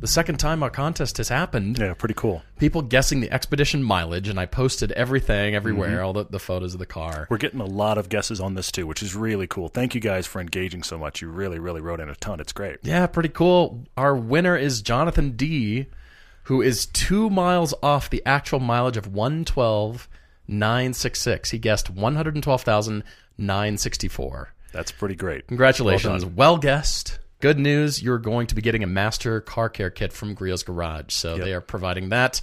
The second time our contest has happened. Yeah, pretty cool. People guessing the expedition mileage, and I posted everything everywhere, mm-hmm. all the, the photos of the car. We're getting a lot of guesses on this too, which is really cool. Thank you guys for engaging so much. You really, really wrote in a ton. It's great. Yeah, pretty cool. Our winner is Jonathan D, who is two miles off the actual mileage of 112,966. He guessed 112,964. That's pretty great. Congratulations. Well Well, guessed. Good news, you're going to be getting a master car care kit from Griot's Garage. So Yep. they are providing that.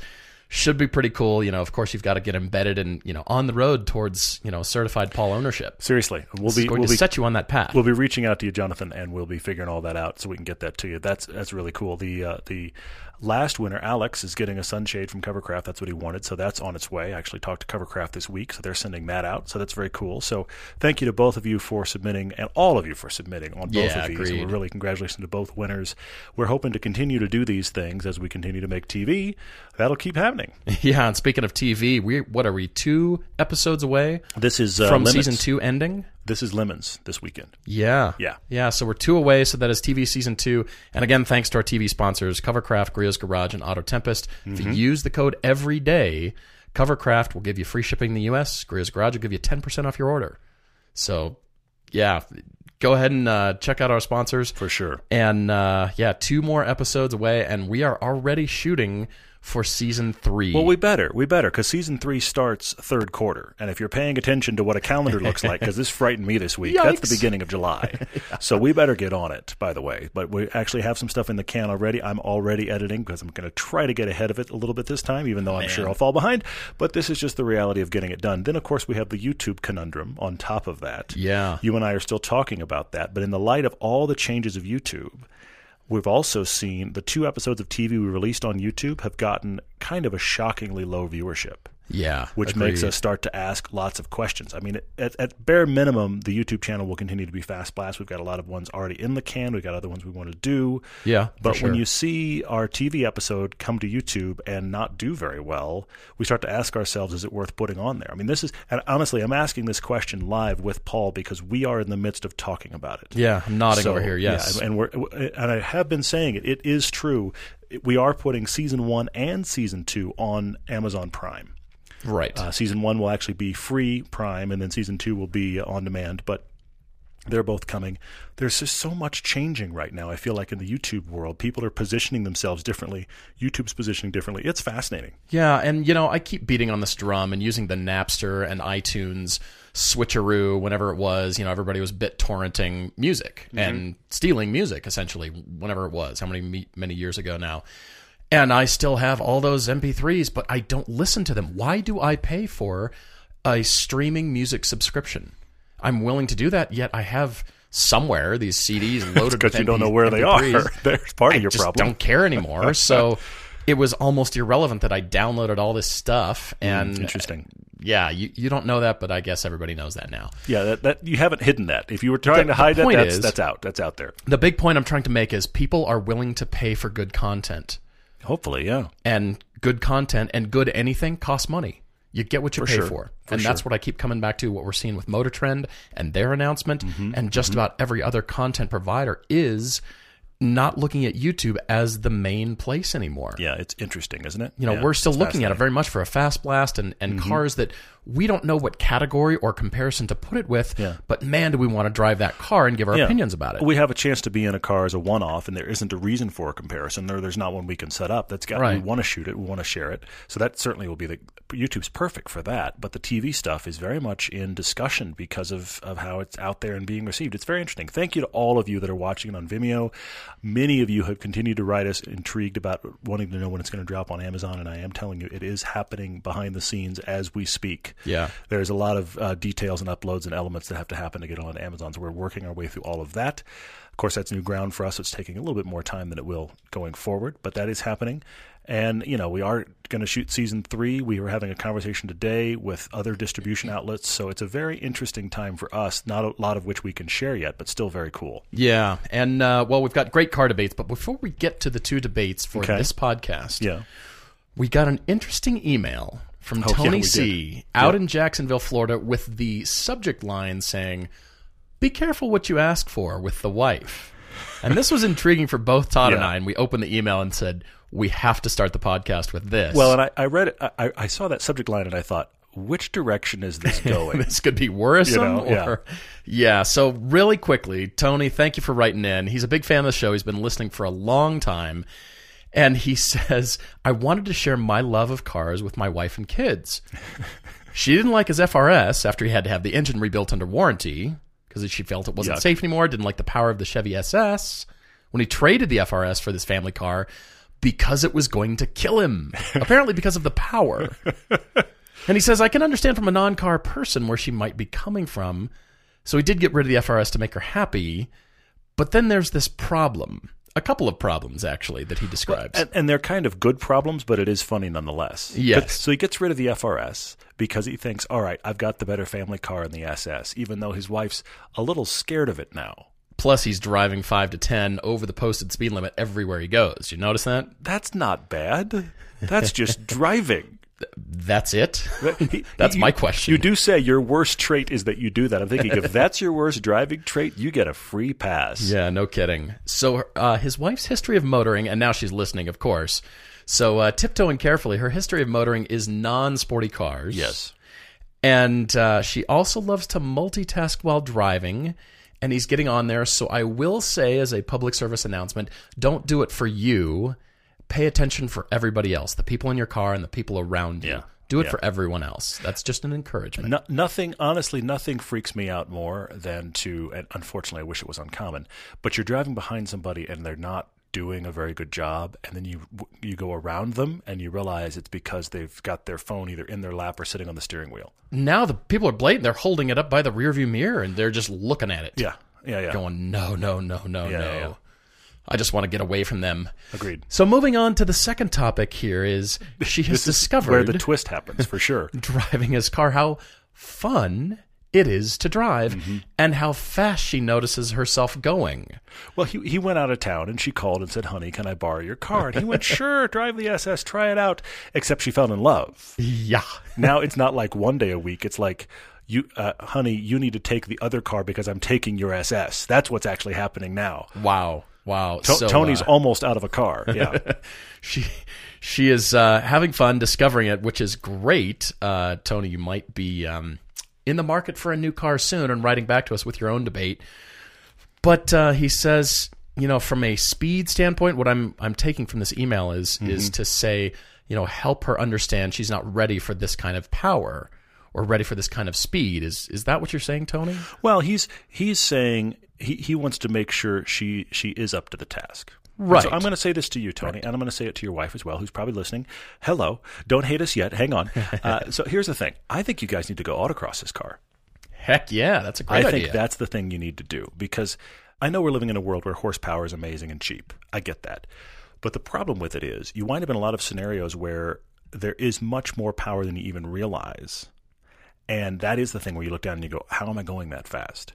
Should be pretty cool. You know, of course, you've got to get embedded and, you know, on the road towards, you know, certified Paul ownership. Seriously, we'll It's be going we'll to be set you on that path. We'll be reaching out to you, Jonathan, and we'll be figuring all that out so we can get that to you. That's that's really cool. The uh, the last winter, Alex, is getting a sunshade from Covercraft. That's what he wanted, so that's on its way. I actually talked to Covercraft this week, so they're sending that out. So that's very cool. So thank you to both of you for submitting, and all of you for submitting on both Yeah, of these. agreed. And we're really congratulations to both winners. We're hoping to continue to do these things as we continue to make TV. That'll keep happening. yeah, and speaking of TV, we what are we two episodes away This is uh, from Lemons. season two ending? This is Lemons this weekend. Yeah. Yeah. Yeah. So we're two away. So that is TV season two. And again, thanks to our TV sponsors, Covercraft, Griot's Garage, and AutoTempest. If Mm-hmm. you use the code every day, Covercraft will give you free shipping in the US. Griot's Garage will give you 10% off your order. So, yeah, go ahead and uh, check out our sponsors. For sure. And uh, yeah, two more episodes away. And we are already shooting for season three. Well, we better, we better, because season three starts third quarter, and if you're paying attention to what a calendar looks like, because this frightened me this week, that's the beginning of July. So we better get on it. By the way, but we actually have some stuff in the can already. I'm already editing because I'm going to try to get ahead of it a little bit this time, even though I'm sure I'll fall behind. But this is just the reality of getting it done. Then, of course, we have the YouTube conundrum on top of that. Yeah. You and I are still talking about that, but in the light of all the changes of YouTube. We've also seen the two episodes of TV we released on YouTube have gotten kind of a shockingly low viewership, yeah. which makes us start to ask lots of questions. I mean, at, at bare minimum, the YouTube channel will continue to be Fast Blast. We've got a lot of ones already in the can. We've got other ones we want to do. Yeah. But when you see our TV episode come to YouTube and not do very well, we start to ask ourselves, is it worth putting on there? I mean, this is, and honestly, I'm asking this question live with Paul because we are in the midst of talking about it. Yeah, I'm nodding So, over here. Yes. yeah, and we're and I have been saying it. It is true. We are putting season one and season two on Amazon Prime. Right. Uh, season one will actually be free Prime, and then season two will be on demand. But they're both coming. There's just so much changing right now. I feel like in the YouTube world, people are positioning themselves differently. YouTube's positioning differently. It's fascinating. Yeah, and you know, I keep beating on this drum and using the Napster and iTunes switcheroo whenever it was, you know, everybody was bit torrenting music and stealing music essentially whenever it was. How many many years ago now? And I still have all those MP3s, but I don't listen to them. Why do I pay for a streaming music subscription? I'm willing to do that, yet I have somewhere these CDs loaded Because you don't know where they MP3s. are. There's part I of your just problem. don't care anymore. So it was almost irrelevant that I downloaded all this stuff. Hmm, and uh, Interesting. yeah, you, you don't know that, but I guess everybody knows that now. Yeah, that, that you haven't hidden that. If you were trying The- to hide that, that's is- that's out. That's out there. The big point I'm trying to make is people are willing to pay for good content. Hopefully, yeah. And good content and good anything costs money. You get what you For pay sure. for. For and that's what I keep coming back to what we're seeing with Motor Trend and their announcement Mm-hmm. and just about every other content provider is not looking at YouTube as the main place anymore. Yeah, it's interesting, isn't it? You know, Yeah, we're still looking at it. Mm-hmm. very much for a fast blast and, and cars that we don't know what category or comparison to put it with. Yeah. But man, do we want to drive that car and give our Yeah. opinions about it. We have a chance to be in a car as a one-off, and there isn't a reason for a comparison. There, there's not one we can set up. That's got. We want to shoot it. We want to share it. So that certainly will be the. YouTube's perfect for that, but the TV stuff is very much in discussion because of, of how it's out there and being received. It's very interesting. Thank you to all of you that are watching it on Vimeo. Many of you have continued to write us intrigued about wanting to know when it's going to drop on Amazon, and I am telling you, it is happening behind the scenes as we speak. Yeah. There's a lot of uh, details and uploads and elements that have to happen to get on Amazon. So we're working our way through all of that. Of course, that's new ground for us. It's taking a little bit more time than it will going forward, but that is happening. And, you know, we are going to shoot season three. We were having a conversation today with other distribution outlets. So it's a very interesting time for us, not a lot of which we can share yet, but still very cool. Yeah. And, uh, well, we've got great car debates, but before we get to the two debates for Okay. this podcast, Yeah. we got an interesting email from Oh, Tony we C. out in Jacksonville, Florida, with the subject line saying, Be careful what you ask for with the wife. And this was intriguing for both Todd and I. And we opened the email and said, We have to start the podcast with this. Well, and I, I read it, I, I saw that subject line and I thought, which direction is this going? this could be worrisome You know, yeah. or yeah so really quickly tony thank you for writing in he's a big fan of the show he's been listening for a long time and he says i wanted to share my love of cars with my wife and kids she didn't like his frs after he had to have the engine rebuilt under warranty because she felt it wasn't Yuck. safe anymore didn't like the power of the chevy ss when he traded the frs for this family car because it was going to kill him apparently because of the power and he says, I can understand from a non car person where she might be coming from. So he did get rid of the FRS to make her happy. But then there's this problem. A couple of problems, actually, that he describes. and, and they're kind of good problems, but it is funny nonetheless. Yes. But- so he gets rid of the FRS because he thinks, all right, I've got the better family car in the SS, even though his wife's a little scared of it now. Plus, he's driving 5 to 10 over the posted speed limit everywhere he goes. You notice that? That's not bad. That's just driving. That's it? That's you- my question. You do say your worst trait is that you do that. I'm thinking if that's your worst driving trait, you get a free pass. Yeah, no kidding. So uh, his wife's history of motoring, and now she's listening, of course. So uh, tiptoeing carefully, her history of motoring is non-sporty cars. Yes. and uh, she also loves to multitask while driving. And he's getting on there. So I will say, as a public service announcement, don't do it for you. Pay attention for everybody else, the people in your car and the people around you. Yeah. Do it Yeah. for everyone else. That's just an encouragement. No, nothing, honestly, nothing freaks me out more than to, and unfortunately, I wish it was uncommon, but you're driving behind somebody and they're not doing a very good job, and then you you go around them and you realize it's because they've got their phone either in their lap or sitting on the steering wheel. Now the people are blatant. They're holding it up by the rearview mirror and they're just looking at it. Yeah, yeah, yeah. Going, no, no, no, no, Yeah, no. yeah, yeah. I just want to get away from them. Agreed. So moving on to the second topic here is she has discovered Where the twist happens, for sure. driving his car, how fun it is to drive, Mm-hmm. and how fast she notices herself going. Well, he he went out of town and she called and said, "Honey, can I borrow your car?" And he went, "Sure, drive the SS, try it out." Except she fell in love. Yeah. Now it's not like one day a week. It's like you, uh, honey, you need to take the other car because I'm taking your SS. That's what's actually happening now. Wow. Wow. To- so, Tony's uh, almost out of a car. Yeah, she she is uh, having fun discovering it, which is great. Uh, Tony, you might be um, in the market for a new car soon and writing back to us with your own debate. But uh, he says, you know, from a speed standpoint, what I'm I'm taking from this email is is to say, you know, help her understand she's not ready for this kind of power or ready for this kind of speed. Is is that what you're saying, Tony? well, he's he's saying he, he wants to make sure she she is up to the task. Right. So I'm going to say this to you, Tony, and I'm going to say it to your wife as well, who's probably listening. Hello, don't hate us yet. Hang on. Uh, so here's the thing. I think you guys need to go autocross this car. Heck yeah, that's a great think idea. I think that's the thing you need to do because I know we're living in a world where horsepower is amazing and cheap. I get that. But the problem with it is you wind up in a lot of scenarios where there is much more power than you even realize. And that is the thing where you look down and you go, how am I going that fast?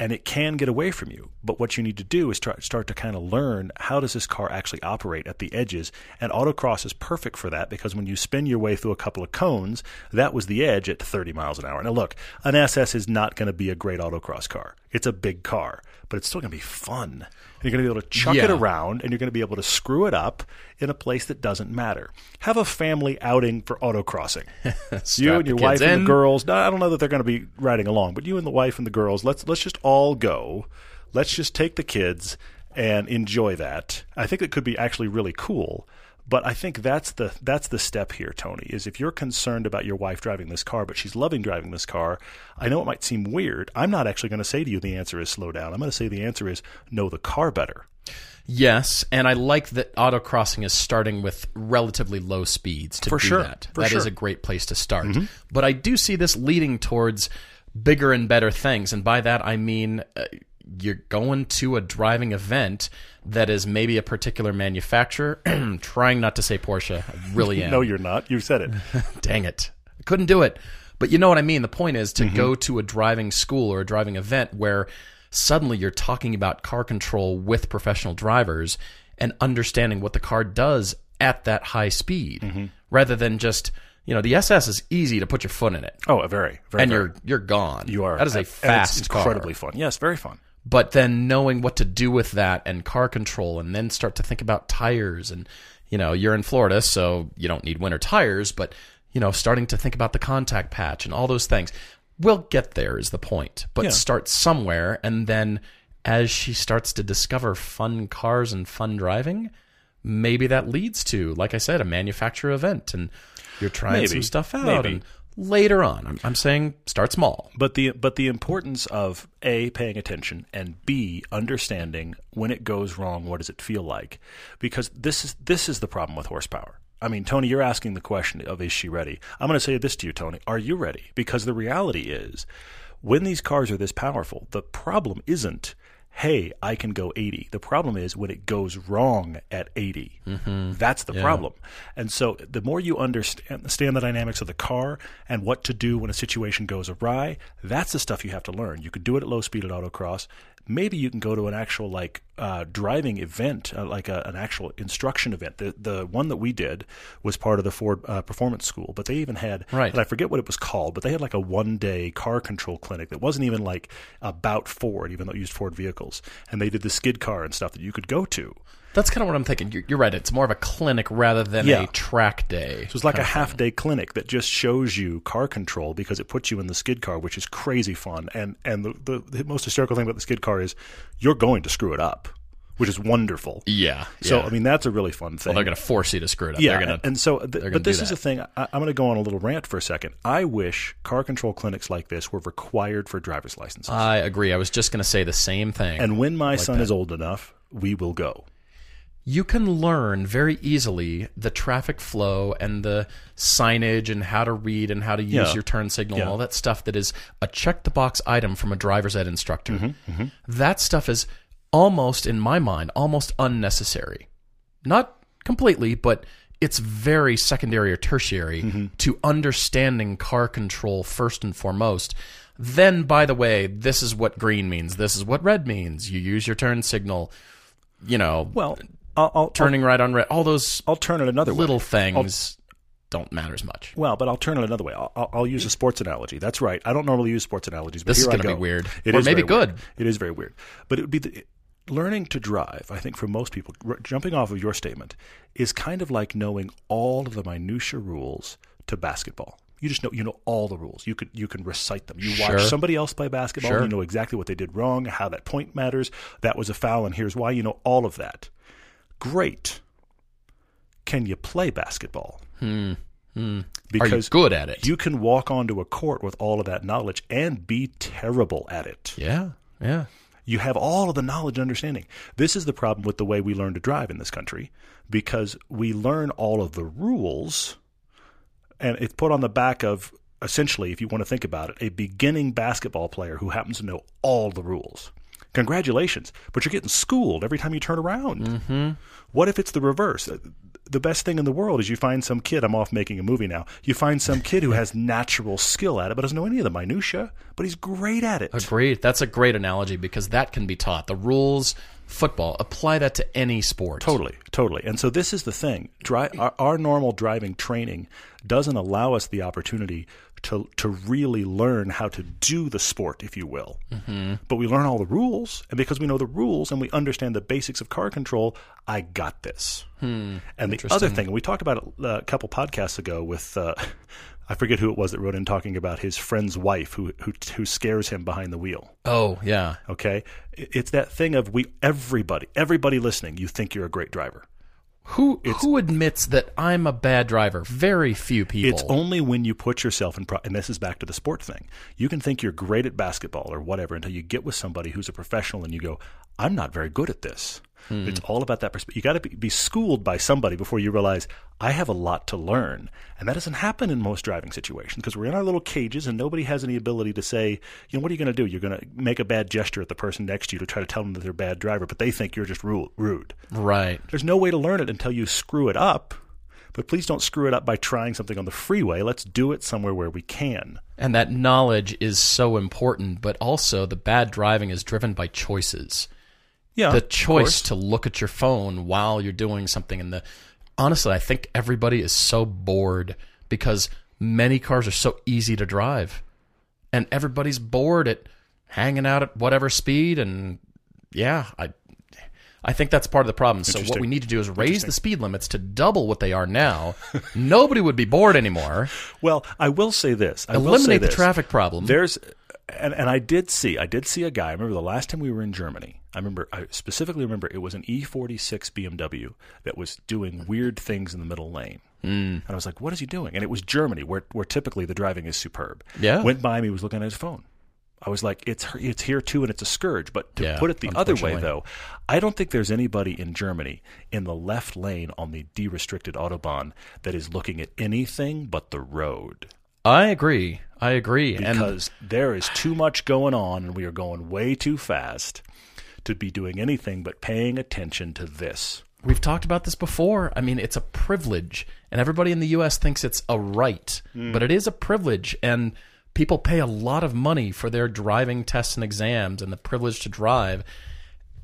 And it can get away from you. But what you need to do is try, start to kind of learn how does this car actually operate at the edges. And autocross is perfect for that because when you spin your way through a couple of cones, that was the edge at 30 miles an hour. Now, look, an SS is not going to be a great autocross car. It's a big car, but it's still going to be fun. You're going to be able to chuck it around and you're going to be able to screw it up in a place that doesn't matter. Have a family outing for autocrossing. you and your wife and the girls. No, I don't know that they're going to be riding along, but you and the wife and the girls. Let's let's just all go. Let's just take the kids and enjoy that. I think it could be actually really cool. But I think that's the that's the step here, Tony. Is if you're concerned about your wife driving this car, but she's loving driving this car, I know it might seem weird. I'm not actually going to say to you the answer is slow down. I'm going to say the answer is know the car better. Yes, and I like that autocrossing is starting with relatively low speeds to For do sure, that. for That is sure. Mm-hmm. a great place to start. But I do see this leading towards bigger and better things, and by that I mean, uh, you're going to a driving event that is maybe a particular manufacturer. trying not to say Porsche. I really am. no, you're not. You said it. Dang it. I couldn't do it. But you know what I mean? The point is to mm-hmm. go to a driving school or a driving event where suddenly you're talking about car control with professional drivers and understanding what the car does at that high speed mm-hmm. rather than just, you know, the SS is easy to put your foot in it Oh, a very, very. and very- you're you're gone. you are. That is a and it's fast car. incredibly fun. Yes, very fun. But then knowing what to do with that and car control, and then start to think about tires, and you know you're in Florida, so you don't need winter tires, but you know starting to think about the contact patch and all those things. We'll get there is the point, but Yeah. start somewhere, and then as she starts to discover fun cars and fun driving, maybe that leads to, like I said, a manufacturer event, and you're trying Maybe. some stuff out. Maybe. And later on, I'm, I'm saying start small. But the but the importance of a paying attention and b understanding when it goes wrong, what does it feel like? Because this is this is the problem with horsepower. I mean, Tony, you're asking the question of is she ready? I'm going to say this to you, Tony. Are you ready? Because the reality is, when these cars are this powerful, the problem isn't. Hey, I can go 80. The problem is when it goes wrong at 80. Mm-hmm. That's the problem. And so the more you understand, understand the dynamics of the car and what to do when a situation goes awry, that's the stuff you have to learn. You could do it at low speed at autocross. Maybe you can go to an actual like uh, driving event, uh, like a, an actual instruction event. The the one that we did was part of the Ford uh, Performance School, but they even had Right. I forget what it was called, but they had like a one day car control clinic that wasn't even like about Ford, even though it used Ford vehicles, and they did the skid car and stuff that you could go to. That's kind of what I'm thinking. You're, you're right. It's more of a clinic rather than Yeah. a track day. So it's like a half day clinic that just shows you car control because it puts you in the skid car, which is crazy fun. And and the, the, the most hysterical thing about the skid car is you're going to screw it up, which is wonderful. Yeah. So yeah. I mean that's a really fun thing. they're going to force you to screw it up. yeah, They're gonna, and so, th- but this is that. the thing. I, I'm going to go on a little rant for a second. I wish car control clinics like this were required for driver's licenses. I agree. I was just going to say the same thing. and when my son is old enough, we will go. You can learn very easily the traffic flow and the signage and how to read and how to use Yeah. your turn signal and Yeah. all that stuff that is a check the box item from a driver's ed instructor. Mm-hmm, That stuff is almost, in my mind, almost unnecessary. Not completely, but it's very secondary or tertiary Mm-hmm. to understanding car control first and foremost. Then, by the way, this is what green means. This is what red means. You use your turn signal. You know, Well, I'll, I'll, turning right on red. All those I'll turn it another way. little things don't matter as much. Well, but I'll turn it another way. I'll, I'll, I'll use a sports analogy. That's right. I don't normally use sports analogies, but This is gonna be weird. It Or is maybe very weird. good. It is very weird. But it would be the, learning to drive. I think for most people, r- jumping off of your statement is kind of like knowing all of the minutia rules to basketball. You just know you know all the rules. You could you can recite them. You Sure. watch somebody else play basketball. Sure. You know exactly what they did wrong, how that point matters. That was a foul, and here's why. You know all of that. Great. Can you play basketball? Hmm. Are you Because good at it? you can walk onto a court with all of that knowledge and be terrible at it. yeah, yeah. You have all of the knowledge and understanding. This is the problem with the way we learn to drive in this country because we learn all of the rules and it's put on the back of essentially, if you want to think about it, a beginning basketball player who happens to know all the rules. Congratulations, but you're getting schooled every time you turn around. Mm-hmm. What if it's the reverse? Uh, The best thing in the world is you find some kid. I'm off making a movie now. You find some kid who has natural skill at it, but doesn't know any of the minutia, but he's great at it. Agreed. That's a great analogy because that can be taught. The rules, football, apply that to any sport. Totally, totally. And so this is the thing: Dri- our, our normal driving training doesn't allow us the opportunity to to really learn how to do the sport, if you will. Mm-hmm. But we learn all the rules, and because we know the rules and we understand the basics of car control, I got this. and the other thing, we talked about it uh, a couple podcasts ago with. Uh, I forget who it was that wrote in talking about his friend's wife who who, who scares him behind the wheel. Oh, yeah. Okay, it's that thing of we everybody everybody listening. You think you're a great driver. Who who admits that I'm a bad driver? Very few people. It's only when you put yourself in, pro- and this is back to the sport thing. You can think you're great at basketball or whatever until you get with somebody who's a professional and you go, I'm not very good at this. Hmm. It's all about that perspective. You got to be, be schooled by somebody before you realize I have a lot to learn, and that doesn't happen in most driving situations because we're in our little cages and nobody has any ability to say, you know, what are you going to do? You're going to make a bad gesture at the person next to you to try to tell them that they're a bad driver, but they think you're just ru- rude. Right. There's no way to learn it until you screw it up. But please don't screw it up by trying something on the freeway. Let's do it somewhere where we can. And that knowledge is so important, but also the bad driving is driven by choices. Yeah, the choice to look at your phone while you're doing something and the honestly i think everybody is so bored because many cars are so easy to drive and everybody's bored at hanging out at whatever speed and yeah i I think that's part of the problem. So what we need to do is raise the speed limits to double what they are now. Nobody would be bored anymore. Well, I will say this. I will say Eliminate the this. traffic problem. There's, and, and I did see, I did see a guy. I remember the last time we were in Germany. I remember, I specifically remember it was an E46 BMW that was doing weird things in the middle lane. Mm. And I was like, what is he doing? And it was Germany, where, where typically the driving is superb. Yeah. Went by me, he was looking at his phone. I was like, it's it's here too, and it's a scourge. But to Yeah, put it the other way, though, I don't think there's anybody in Germany in the left lane on the de-restricted autobahn that is looking at anything but the road I agree. I agree. and because there is too much going on and we are going way too fast to be doing anything but paying attention to this. We've talked about this before. I mean, it's a privilege, and everybody in the U.S. thinks it's a right, mm. but it is a privilege, and people pay a lot of money for their driving tests and exams and the privilege to drive,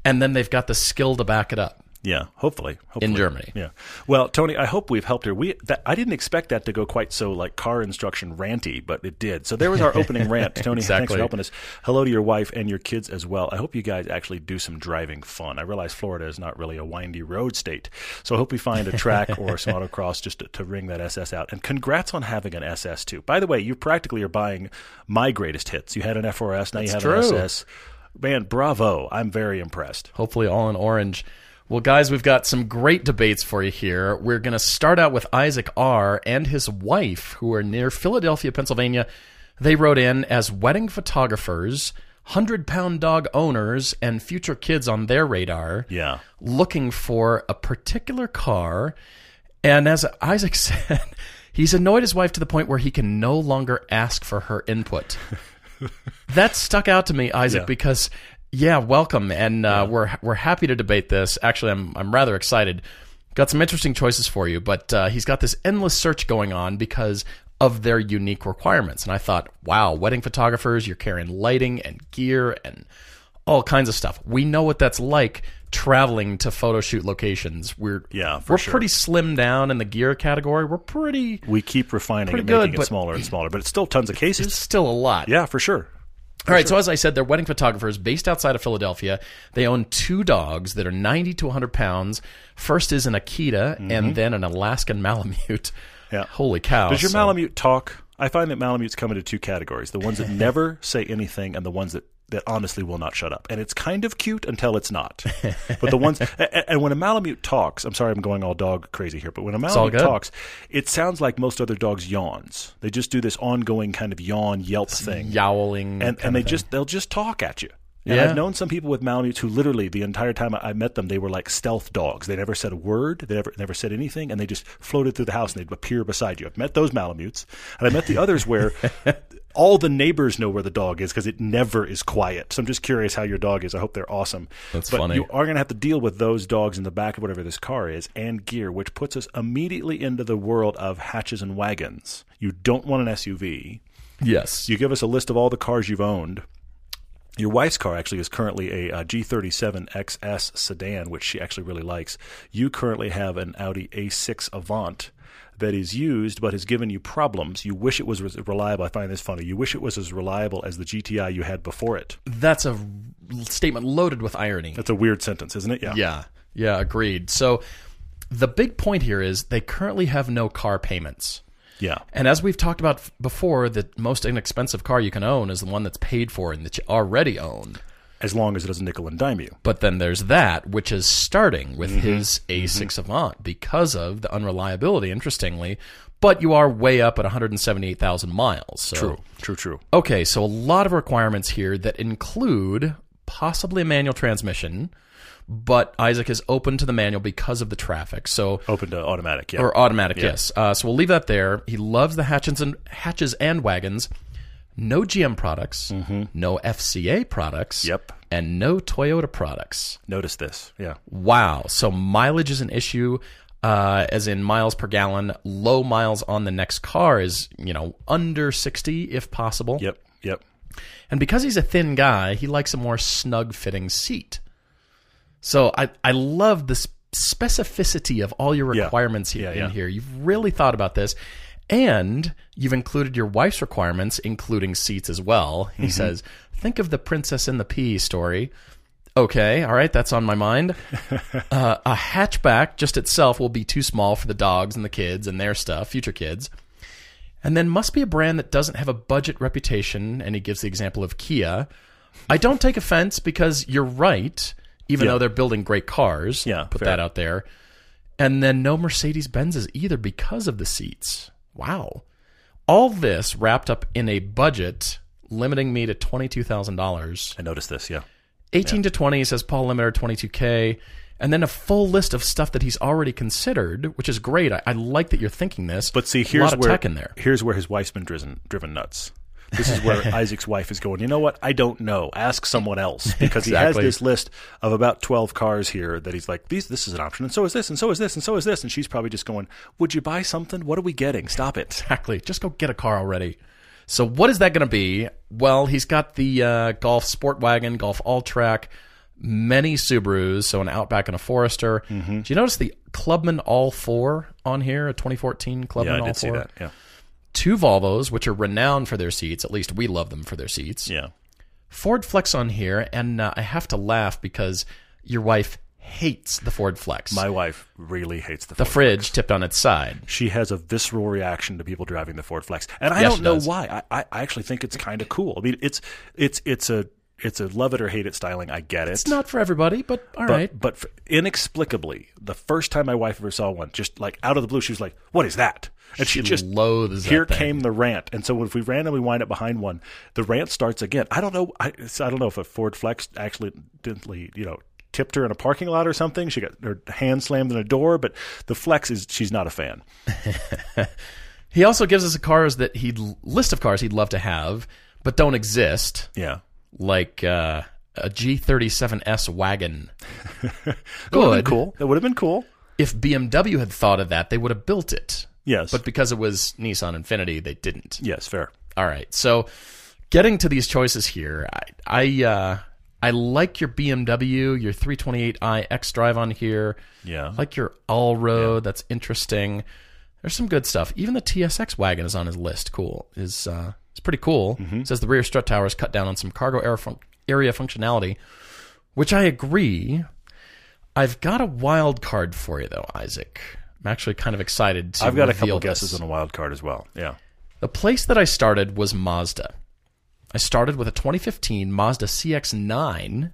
and then they've got the skill to back it up. Yeah, hopefully, hopefully. In Germany. Yeah. Well, Tony, I hope we've helped her. We that, I didn't expect that to go quite so like car instruction ranty, but it did. So there was our opening rant. Tony, thanks for helping us. Hello to your wife and your kids as well. I hope you guys actually do some driving fun. I realize Florida is not really a windy road state, so I hope we find a track or some autocross just to, to ring that SS out. And congrats on having an SS too. By the way, you practically are buying my greatest hits. You had an FRS, now you have That's an. SS. Man, bravo! I'm very impressed. hopefully all in orange. Well, guys, we've got some great debates for you here. We're going to start out with Isaac R. and his wife, who are near Philadelphia, Pennsylvania. They wrote in as wedding photographers, 100 pound dog owners, and future kids on their radar, Yeah. looking for a particular car. And as Isaac said, he's annoyed his wife to the point where he can no longer ask for her input. that stuck out to me, Isaac, Yeah. because yeah, welcome, and uh, we're we're happy to debate this. Actually, I'm I'm rather excited. Got some interesting choices for you, but uh, he's got this endless search going on because of their unique requirements. And I thought, wow, wedding photographers, you're carrying lighting and gear and all kinds of stuff. We know what that's like traveling to photo shoot locations. We're Yeah, for we're sure. pretty slim down in the gear category. We're pretty We keep refining Pretty and good, making it smaller and smaller, but it's still tons of cases. It's still a lot. Yeah, for sure. All right, so as I said, they're wedding photographers based outside of Philadelphia. They own two dogs that are 90 to 100 pounds. First is an Akita and then an Alaskan Malamute. Mm-hmm. Yeah. Holy cow. Does your So- Malamute talk? I find that Malamutes come into two categories: the ones that never say anything, and the ones that that honestly will not shut up. And it's kind of cute until it's not. But the ones, a- a- and when a Malamute talks, I'm sorry, I'm going all dog crazy here, but when a Malamute talks, it sounds like most other dogs yawns. They just do this ongoing kind of yawn yelp thing, Yowling. and and they just they'll just talk at you. And Yeah. I've known some people with Malamutes who literally the entire time I I met them, they were like stealth dogs. They never said a word. They never never said anything, and they just floated through the house and they'd appear beside you. I've met those Malamutes, and I met the others where all the neighbors know where the dog is because it never is quiet. So I'm just curious how your dog is. I hope they're awesome. That's but funny. You are going to have to deal with those dogs in the back of whatever this car is and gear, which puts us immediately into the world of hatches and wagons. You don't want an SUV. Yes. You give us a list of all the cars you've owned. Your wife's car actually is currently a, uh G37 XS sedan, which she actually really likes. You currently have an Audi A6 Avant that is used but has given you problems. You wish it was reliable. I find this funny. You wish it was as reliable as the GTI you had before it. That's a statement loaded with irony. That's a weird sentence, isn't it? Yeah. Yeah. Yeah, agreed. So the big point here is they currently have no car payments. Yeah. And as we've talked about before, the most inexpensive car you can own is the one that's paid for and that you already own. As long as it doesn't nickel and dime you. But then there's that, which is starting with Mm-hmm. his A6 Avant because of the unreliability, interestingly. But you are way up at 178,000 miles. So. True. True, true. Okay, so a lot of requirements here that include possibly a manual transmission, but Isaac is open to the manual because of the traffic. So Open to automatic. Yeah. or automatic, yes. Uh, so we'll leave that there. He loves the hatches and hatches and wagons. No GM products, no FCA products, Mm-hmm. Yep. and no Toyota products. Notice this. Yeah. Wow. So mileage is an issue, uh, as in miles per gallon. Low miles on the next car is, you know, under 60 if possible. Yep. Yep. And because he's a thin guy, he likes a more snug fitting seat. So I, I love the specificity of all your Yeah. requirements here, Yeah, in yeah. here. You've really thought about this. And you've included your wife's requirements, including seats as well. He says, think of the Princess and the Pea story. Okay, all right, that's on my mind. uh, a hatchback just itself will be too small for the dogs and the kids and their stuff, future kids. And then must be a brand that doesn't have a budget reputation. And he gives the example of Kia. I don't take offense because you're right, even Yeah. though they're building great cars. Yeah, Put fair. that out there. And then no Mercedes Benzes either because of the seats. Wow. All this wrapped up in a budget limiting me to $22,000. I noticed this. Yeah. 18 to 20 says Paul Limiter 22K. And then a full list of stuff that he's already considered, which is great. I, I like that you're thinking this. But see, a here's lot of where tech in there. here's where his wife's been driven driven nuts. This is where Isaac's wife is going. You know what? I don't know. Ask someone else because he has this list of about twelve cars here that he's like, these. This is an option, and so is this, and so is this, and so is this, and she's probably just going, "Would you buy something? What are we getting? Stop it." Exactly. Just go get a car already. So what is that going to be? Well, he's got the uh, Golf SportWagen, Golf Alltrack, many Subarus, so an Outback and a Forester. Mm-hmm. Do you notice the Clubman All Four on here? A 2014 Clubman Yeah, I All did see Four. that. Yeah, Two Volvos, which are renowned for their seats. At least we love them for their seats. yeah. Ford Flex on here, and uh, I have to laugh because your wife hates the Ford Flex. My wife really hates the. the Ford. fridge tipped on its side. She has a visceral reaction to people driving the Ford Flex, and I Yeah, don't know does. why. I, I I actually think it's kind of cool. I mean, it's it's it's a it's a love it or hate it styling. I get it. It's not for everybody, but all but, right. but f- inexplicably, the first time my wife ever saw one, just like out of the blue, she was like, "What is that?" And she, She just loathes that here thing. came the rant. And so if we randomly wind up behind one, the rant starts again. I don't know. I, I don't know if a Ford Flex actually didn't, you know, tipped her in a parking lot or something. She got her hand slammed in a door, but the Flex is she's not a fan. He also gives us a cars that he list of cars he'd love to have, but don't exist, Yeah. Like uh, a G37S wagon. That Good. cool. That would have been cool. If BMW had thought of that, they would have built it. Yes. But because it was Nissan Infiniti, they didn't. yes, fair. All right. So, getting to these choices here, I I, uh, I like your BMW, your 328i xDrive on here. Yeah. I like your Allroad. That's interesting. There's some good stuff. Even the TSX wagon is on his list. Cool. Is uh, pretty cool. Says the rear strut tower is cut down on some cargo area, fun- area functionality, which I agree. I've got a wild card for you though, Isaac. I'm actually kind of excited to I've got a couple this. guesses on a wild card as well. Yeah. The place that I started was Mazda. I started with a 2015 Mazda CX-9,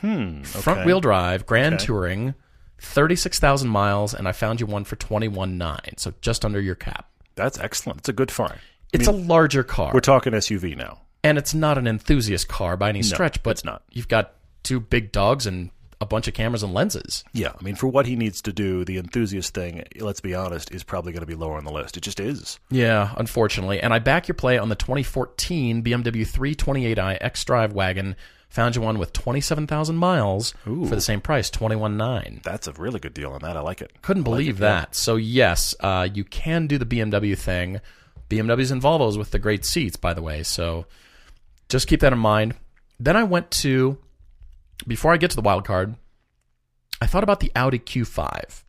Hmm. front wheel drive, Grand Okay. Touring, 36,000 miles, and I found you one for 21.9, so just under your cap. That's excellent. It's a good find. It's a larger car, We're talking SUV now. and it's not an enthusiast car by any stretch, but it's not. you've got two big dogs and a bunch of cameras and lenses. Yeah, I mean, for what he needs to do, the enthusiast thing, let's be honest, is probably going to be lower on the list. It just is. Yeah, unfortunately. And I back your play on the 2014 BMW 328i xDrive wagon. Found you one with 27,000 miles for the same price, 21.9. That's a really good deal on that. I like it. Couldn't believe that. So yes, uh, you can do the BMW thing. BMWs and Volvos with the great seats, by the way. So just keep that in mind. Then I went to before I get to the wild card. I thought about the Audi Q5.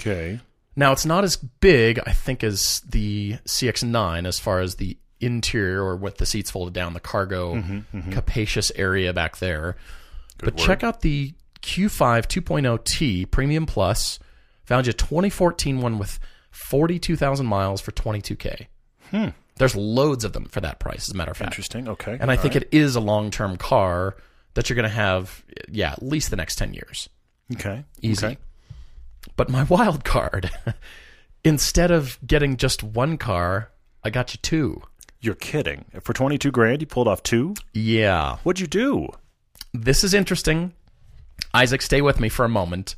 Okay. Now it's not as big, I think, as the CX-9 as far as the interior or with the seats folded down, the cargo mm-hmm, mm-hmm. capacious area back there. but check out the Q5 2.0T Premium Plus. Found you a 2014 one with 42,000 miles for 22k. Hmm. There's loads of them for that price, as a matter of fact. Interesting. Okay. And I think it is a long-term car that you're going to have, yeah, at least the next 10 years. Okay. Easy. Okay. But my wild card, instead of getting just one car, I got you two. You're kidding. For 22 grand, you pulled off two? Yeah. What'd you do? This is interesting. Isaac, stay with me for a moment.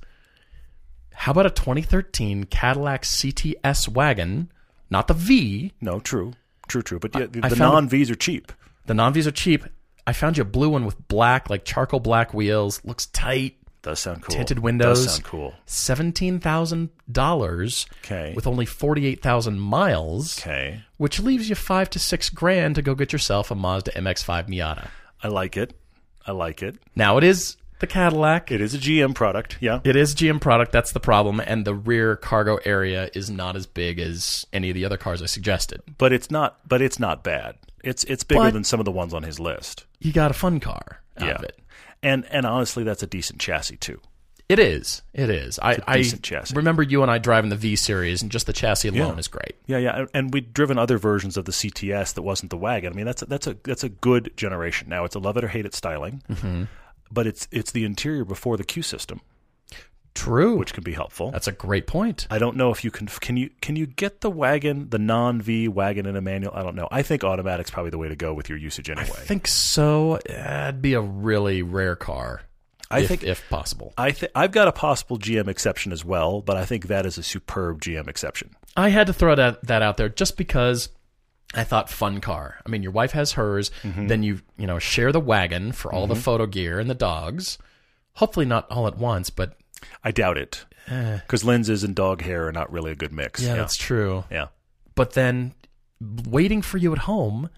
How about a 2013 Cadillac CTS wagon? Not the V. No, true, true, true. But yeah, the, the non V's are cheap. The non V's are cheap. I found you a blue one with black, like charcoal black wheels. Looks tight. Does sound cool. Tinted windows. Does sound cool. Seventeen thousand dollars. Okay. With only forty-eight thousand miles. Okay, Which leaves you five to six grand to go get yourself a Mazda MX-5 Miata. I like it. I like it. Now it is the Cadillac. It is a GM product. Yeah. It is GM product. That's the problem, and the rear cargo area is not as big as any of the other cars I suggested. but it's not. But it's not bad. It's it's bigger But- than some of the ones on his list. You got a fun car out Yeah. of it. And and honestly, that's a decent chassis too. It is. It is. I, I decent chassis. remember you and I driving the V series, and just the chassis alone Yeah. is great. Yeah, yeah, and- and we'd driven other versions of the CTS that wasn't the wagon. I mean, that's a, that's a that's a good generation. Now it's a love it or hate it styling, Mm-hmm. But it's it's the interior before the CUE system, True. which can be helpful. That's a great point. I don't know if you can can you can you get the wagon the non V wagon in a manual. I don't know. I think automatic's probably the way to go with your usage anyway. I think so. It'd be a really rare car. I if, think- if possible. I think I've got a possible GM exception as well, but I think that is a superb GM exception. I had to throw that that out there just because I thought fun car. I mean, your wife has hers, Mm-hmm. then you you know share the wagon for all the photo gear and the dogs. Hopefully not all at once, but I doubt it because lenses and dog hair are not really a good mix. yeah, yeah. that's true. yeah. But then waiting for you at home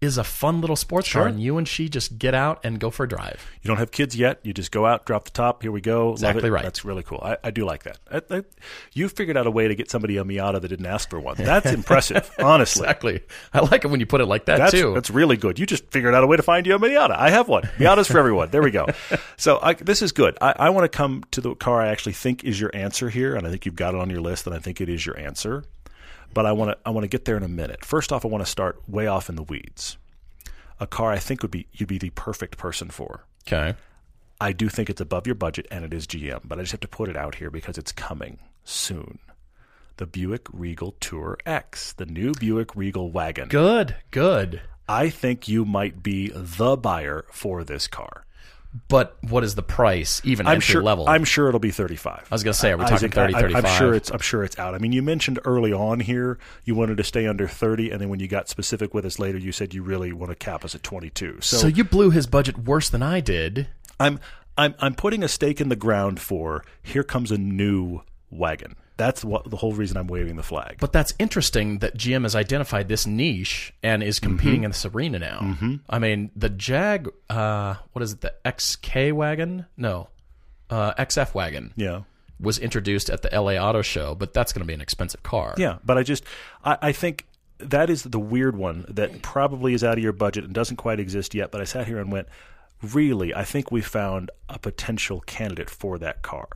is a fun little sports car, and you and she just get out and go for a drive. You don't have kids yet. You just go out, drop the top. Here we go. Exactly Love it. right. That's really cool. I, I do like that. I, I, you figured out a way to get somebody a Miata that didn't ask for one. That's impressive, honestly. Exactly. I like it when you put it like that That's, too. that's really good. You just figured out a way to find you a Miata. I have one. Miata's for everyone. There we go. So I, this is good. I, I want to come to the car I actually think is your answer here, and I think you've got it on your list, and I think it is your answer. But I want to I want to get there in a minute. First off, I want to start way off in the weeds. A car I think would be you'd be the perfect person for. okay. I do think it's above your budget, and it is GM, but I just have to put it out here because it's coming soon. The Buick Regal TourX, the new Buick Regal wagon. Good. Good. I think you might be the buyer for this car. But what is the price? Even I'm entry sure. level. I'm sure it'll be 35. I was gonna say, are we talking Isaac, 30, I, I'm sure it's. I'm sure it's out. I mean, you mentioned early on here you wanted to stay under 30, and then when you got specific with us later, you said you really want to cap us at 22. So, so you blew his budget worse than I did. I'm I'm I'm putting a stake in the ground for here comes a new wagon. That's what the whole reason I'm waving the flag. But that's interesting that GM has identified this niche and is competing Mm-hmm. in this arena now. I mean, the Jag, uh, what is it, the XK wagon? No, uh, XF wagon yeah. was introduced at the LA Auto Show, but that's going to be an expensive car. Yeah, but I just I, I think that is the weird one that probably is out of your budget and doesn't quite exist yet. But I sat here and went, really, I think we found a potential candidate for that car.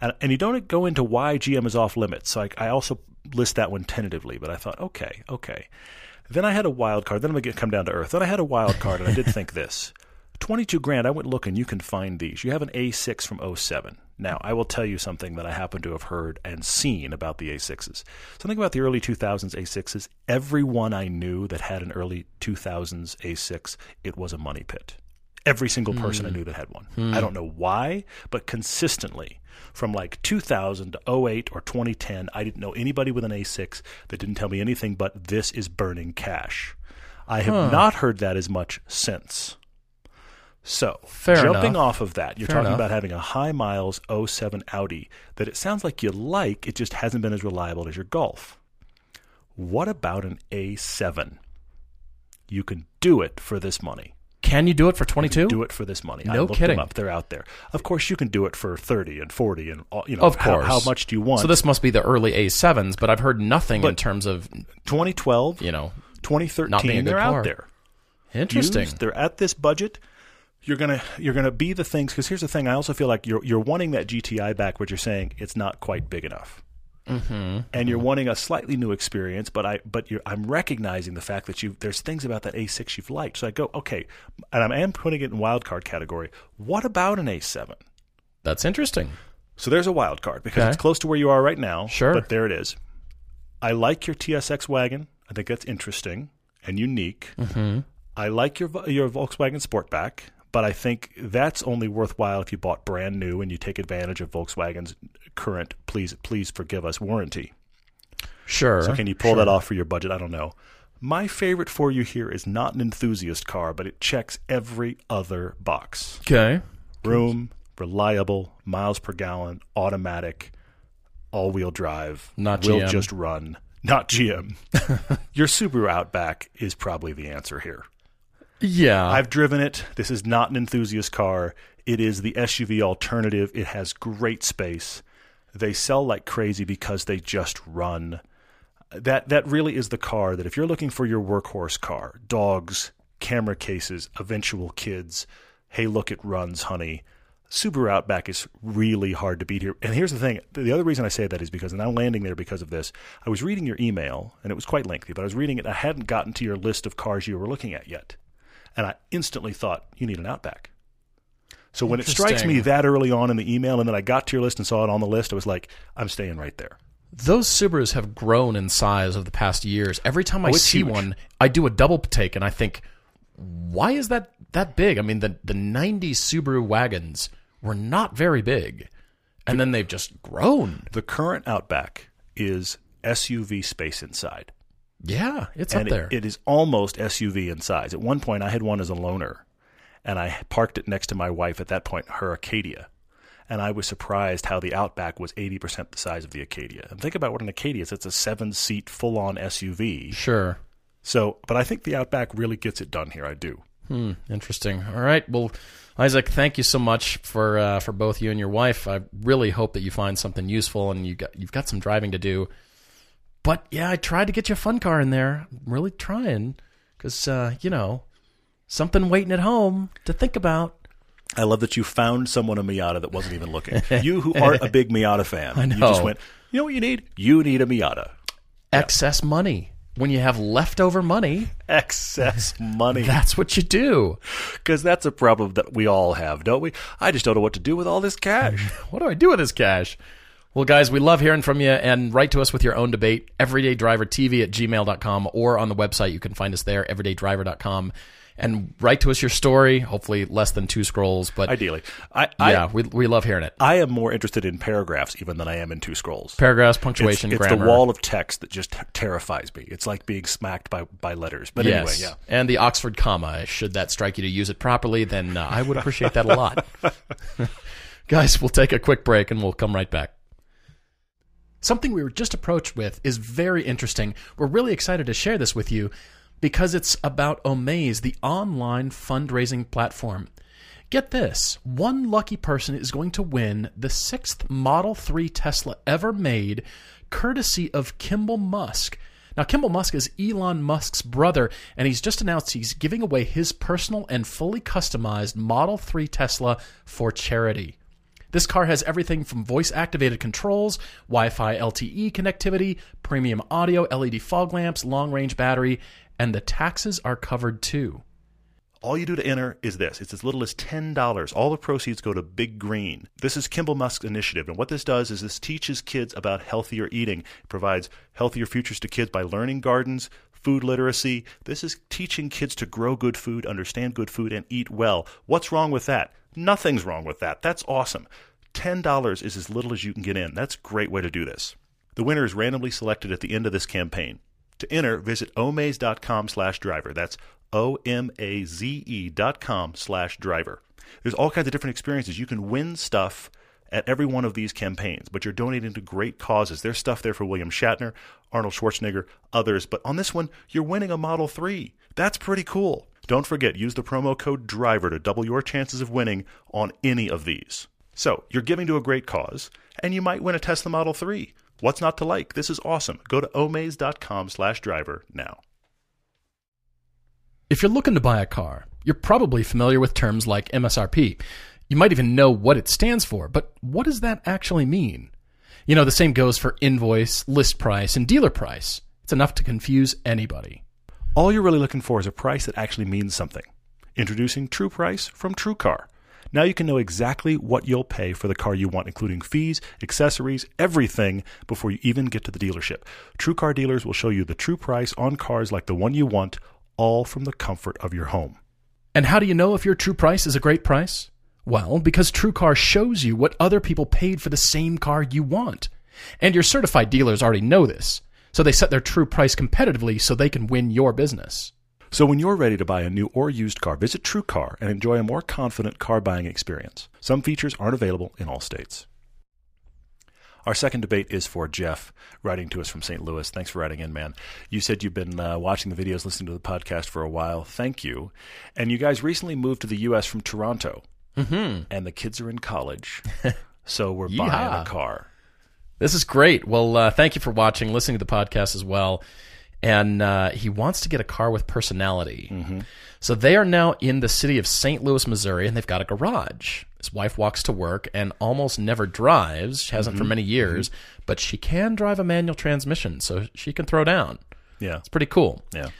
And, and you don't go into why GM is off limits. So I, I also list that one tentatively, but I thought, okay, okay. Then I had a wild card. Then I'm going to come down to earth. Then I had a wild card, and I did think this. 22 grand, I went looking, you can find these. You have an A6 from 07. Now, I will tell you something that I happen to have heard and seen about the A6s. Something about the early 2000s A6s. Everyone I knew that had an early 2000s A6, it was a money pit. Every single person I hmm. knew that had one. Hmm. I don't know why, but consistently from like 2000 to 08 or 2010, I didn't know anybody with an A6 that didn't tell me anything but this is burning cash. I have not heard that as much since. So, Fair jumping enough. off of that, you're Fair talking enough. about having a high miles 07 Audi that it sounds like you like, it just hasn't been as reliable as your Golf. What about an A7? You can do it for this money. Can you do it for 22? Do it for this money. I No looked kidding. them up. They're out there. Of course, you can do it for 30 and 40 and all, you know, Of how- course. How, much do you want? So this must be the early A7s, but I've heard nothing in terms of, 2012, you know, Not being a 2013, good they're car. out there. interesting. used. They're at this budget. You're gonna you're gonna be the things because here's the thing. I also feel like you're you're wanting that GTI back, but you're saying it's not quite big enough, mm-hmm. and you're wanting a slightly new experience. But I but you're, I'm recognizing the fact that you there's things about that A6 you've liked. So I go okay, and I am putting it in wild card category. What about an A7? That's interesting. So there's a wild card because Okay. it's close to where you are right now. Sure. But there it is. I like your TSX wagon. I think that's interesting and unique. Mm-hmm. I like your your Volkswagen Sportback, But I think that's only worthwhile if you bought brand new and you take advantage of Volkswagen's current please please forgive us warranty. Sure. So can you pull sure. that off for your budget? I don't know. My favorite for you here is not an enthusiast car, but it checks every other box. Okay. Room, reliable, miles per gallon, automatic, all-wheel drive, Not will GM. just run. Not GM. your Subaru Outback is probably the answer here. Yeah. I've driven it. This is not an enthusiast car. It is the SUV alternative. It has great space. They sell like crazy because they just run. That that really is the car that if you're looking for your workhorse car, dogs, camera cases, eventual kids, hey look it runs, honey. Subaru Outback is really hard to beat here. And here's the thing: the other reason I say that is because, and I'm landing there because of this. I was reading your email, and it was quite lengthy, but I was reading it. I hadn't gotten to your list of cars you were looking at yet and I instantly thought you need an Outback. So when it strikes me that early on in the email, and then I got to your list and saw it on the list, I was like, I'm staying right there. Those Subarus have grown in size over the past years. Every time I Oh, see huge. one, I do a double take and I think, why is that that big? I mean, the the '90s Subaru wagons were not very big, and then they've just grown. The current Outback is SUV space inside, Yeah, it's and up there. It, it is almost SUV in size. At one point, I had one as a loaner, and I parked it next to my wife. At that point, her Acadia. And I was surprised how the Outback was 80% the size of the Acadia. And think about what an Acadia is. It's a seven seat, full on SUV. sure. So, but I think the Outback really gets it done here. I do. Hmm, interesting. All right. Well, Isaac, thank you so much for uh, for both you and your wife. I really hope that you find something useful and you got you've got some driving to do. But yeah, I tried to get you a fun car in there. I'm really trying because uh, you know something waiting at home to think about. I love that you found someone a Miata that wasn't even looking. you who aren't a big Miata fan, I you just went. You know what you need? You need a Miata. Excess money. When you have leftover money, Excess money, that's what you do. because that's a problem that we all have, don't we? I just don't know what to do with all this cash. What do I do with this cash? Well, guys, we love hearing from you and write to us with your own debate, everydaydrivertv at gmail.com or on the website. You can find us there, everydaydriver.com. And write to us your story, hopefully less than two scrolls. But Ideally, I, yeah, I we, we love hearing it. I am more interested in paragraphs even than I am in two scrolls. Paragraphs, it's punctuation, it's the grammar. wall of text that just terrifies me. It's like being smacked by by letters. But anyway, yeah. And the Oxford comma. Should that strike you to use it properly, then uh, I would appreciate that a lot. Guys, we'll take a quick break and we'll come right back. Something we were just approached with is very interesting. We're really excited to share this with you because it's about Omaze, the online fundraising platform. Get this one lucky person is going to win the sixth Model 3 Tesla ever made, courtesy of Kimball Musk. Now, Kimball Musk is Elon Musk's brother, and he's just announced he's giving away his personal and fully customized Model 3 Tesla for charity. This car has everything from voice activated controls, Wi Fi LTE connectivity, premium audio, LED fog lamps, long range battery, and the taxes are covered too. All you do to enter is this. It's as little as $10. All the proceeds go to Big Green. This is Kimball Musk's initiative. And what this does is this teaches kids about healthier eating. It provides healthier futures to kids by learning gardens, food literacy. This is teaching kids to grow good food, understand good food, and eat well. What's wrong with that? Nothing's wrong with that. That's awesome. $10 is as little as you can get in. That's a great way to do this. The winner is randomly selected at the end of this campaign. To enter, visit omaze.com slash driver. That's O-M-A-Z-E dot com slash driver. There's all kinds of different experiences. You can win stuff at every one of these campaigns, but you're donating to great causes. There's stuff there for William Shatner, Arnold Schwarzenegger, others, but on this one, you're winning a Model 3. That's pretty cool. Don't forget, use the promo code DRIVER to double your chances of winning on any of these. So, you're giving to a great cause, and you might win a Tesla Model 3. What's not to like? This is awesome. Go to omaze.com slash driver now. If you're looking to buy a car, you're probably familiar with terms like MSRP. You might even know what it stands for, but what does that actually mean? You know, the same goes for invoice, list price, and dealer price. It's enough to confuse anybody. All you're really looking for is a price that actually means something. Introducing True Price from TrueCar. Now you can know exactly what you'll pay for the car you want, including fees, accessories, everything, before you even get to the dealership. TrueCar dealers will show you the true price on cars like the one you want, all from the comfort of your home. And how do you know if your true price is a great price? Well, because TrueCar shows you what other people paid for the same car you want. And your certified dealers already know this. So they set their true price competitively so they can win your business. So when you're ready to buy a new or used car, visit TrueCar and enjoy a more confident car buying experience. Some features aren't available in all states. Our second debate is for Jeff, writing to us from St. Louis. Thanks for writing in, man. You said you've been uh, watching the videos, listening to the podcast for a while. Thank you. And you guys recently moved to the U.S. from Toronto, Mm-hmm. and the kids are in college. so we're buying a car. This is great. Well, uh, thank you for watching, listening to the podcast as well. And uh, he wants to get a car with personality. So they are now in the city of St. Louis, Missouri, and they've got a garage. His wife walks to work and almost never drives. She hasn't for many years, but she can drive a manual transmission, so she can throw down. Yeah. It's pretty cool. Yeah.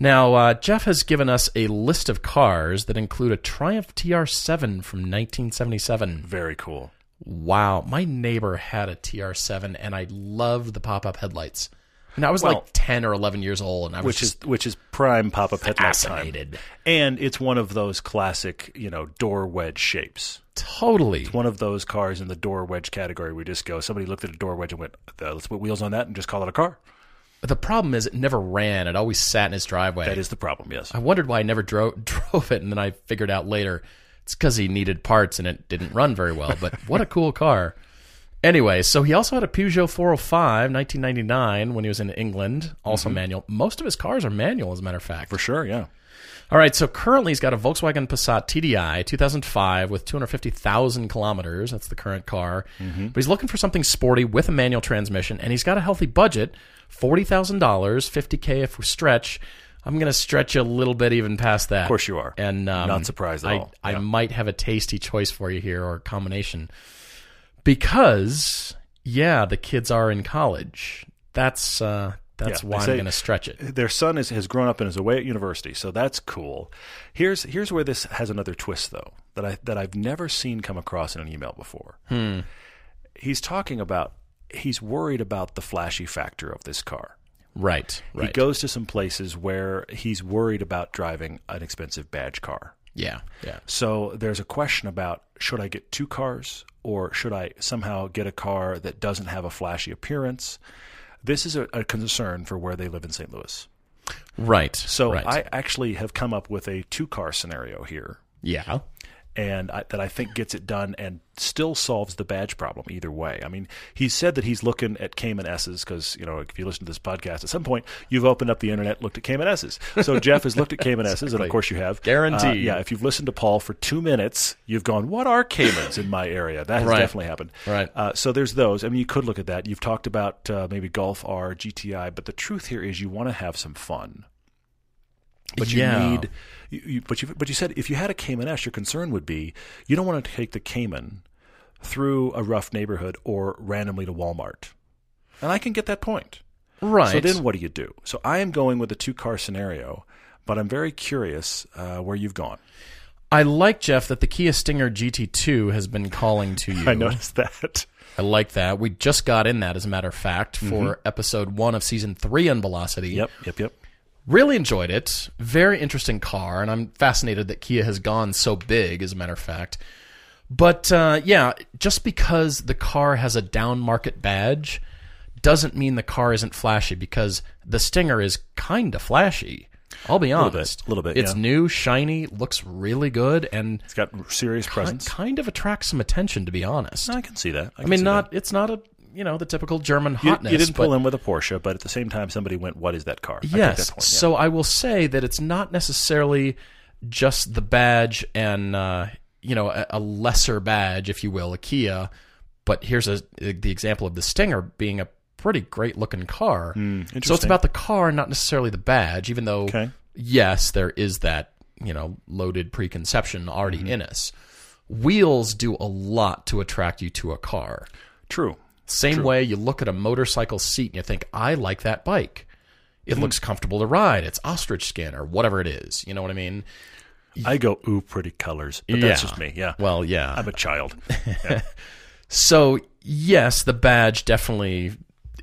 Now, uh, Jeff has given us a list of cars that include a Triumph TR7 from 1977. Very cool. Wow, my neighbor had a TR7 and I loved the pop-up headlights. And I was Well- like 10 or 11 years old and I was Which is which is prime pop up headlight time. And it's one of those classic, you know, door wedge shapes. Totally. It's one of those cars in the door wedge category. We just go. Somebody looked at a door wedge and went, uh, "Let's put wheels on that and just call it a car." The problem is it never ran. It always sat in his driveway. That is the problem. Yes. I wondered why I never drove drove it and then I figured out later it's cuz he needed parts and it didn't run very well, but what a cool car. Anyway, so he also had a Peugeot 405 1999 when he was in England, also mm-hmm. manual. Most of his cars are manual as a matter of fact. For sure. Yeah. All right, so currently he's got a Volkswagen Passat TDI 2005 with 250,000 kilometers. That's the current car. Mm-hmm. But he's looking for something sporty with a manual transmission, and he's got a healthy budget $40,000, 50K if we stretch. I'm going to stretch a little bit even past that. Of course you are. And um, Not surprised at I, all. I might have a tasty choice for you here or a combination. Because, yeah, the kids are in college. That's. Uh, that's Yeah, why I'm going to stretch it. Their son is, has grown up and is away at university, so that's cool. Here's here's where this has another twist, though, that I that I've never seen come across in an email before. He's talking about he's worried about the flashy factor of this car. Right, right. He goes to some places where he's worried about driving an expensive badge car. yeah, yeah. So there's a question about should I get two cars or should I somehow get a car that doesn't have a flashy appearance? This is a, a concern for where they live in St. Louis. Right. So right. I actually have come up with a two car scenario here, yeah. And I, that I think gets it done and still solves the badge problem either way. I mean, he said that he's looking at Cayman S's because you know if you listen to this podcast at some point you've opened up the internet, looked at Cayman S's. So Jeff has looked at Cayman S's, and of course you have Guaranteed. Uh, yeah, if you've listened to Paul for two minutes, you've gone, "What are Caymans in my area?" That has Right. definitely happened. Right. Uh, so there's those. I mean, you could look at that. You've talked about uh, maybe Golf R, GTI, but the truth here is you want to have some fun. But you Yeah. need, you, you, but you, but you said if you had a Cayman S, your concern would be you don't want to take the Cayman through a rough neighborhood or randomly to Walmart. And I can get that point. Right. So then what do you do? So I am going with a two car scenario, but I'm very curious uh, where you've gone. I like Jeff that the Kia Stinger GT2 has been calling to you. I noticed that. I like that. We just got in that, as a matter of fact, for episode one of season three on Velocity. Yep, yep, yep. Really enjoyed it. Very interesting car, and I'm fascinated that Kia has gone so big, as a matter of fact. But uh, yeah, just because the car has a down market badge doesn't mean the car isn't flashy because the Stinger is kind of flashy. I'll be bit, honest. little bit, It's yeah. new, shiny, looks really good, and It's got serious presence. kind of attracts some attention, to be honest. I can see that. I mean, not it's not a you know the typical German You, hotness. you didn't but pull in with a Porsche, but at the same time, somebody went, "What is that car?" I yes. point, yeah. So I will say that it's not necessarily just the badge and uh, you know a, a lesser badge, if you will, a Kia. But here's a the example of the Stinger being a pretty great looking car. so it's about the car, not necessarily the badge. Even though Okay. yes, there is that you know loaded preconception already Mm-hmm. in us. Wheels do a lot to attract you to a car. True. Same way you look at a motorcycle seat and you think, I like that bike. It hmm. looks comfortable to ride. It's ostrich skin or whatever it is. You know what I mean? I go, ooh, pretty colors. But that's just me. Yeah. Well, yeah. I'm a child. so, yes, the badge definitely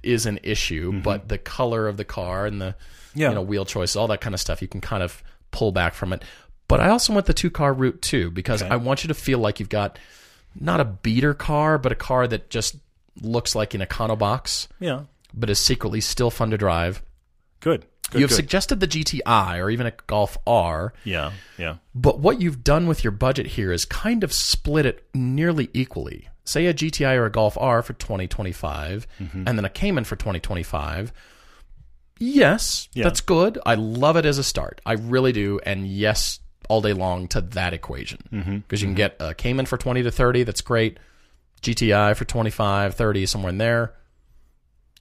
is an issue, mm-hmm. but the color of the car and the Yeah. you know wheel choices, all that kind of stuff, you can kind of pull back from it. But I also want the two car route too because I want you to feel like you've got not a beater car, but a car that just looks like an econo box, Yeah. but is secretly still fun to drive. Good. Good. you have good. suggested the GTI or even a Golf R, yeah. Yeah. but what you've done with your budget here is kind of split it nearly equally. Say a GTI or a Golf R for 2025 Mm-hmm. and then a Cayman for 2025. Yes, Yeah. that's good. I love it as a start. I really do. And yes, all day long to that equation. Because Mm-hmm. you can get a Cayman for 20 to 30. That's great. GTI for 25, 30, somewhere in there.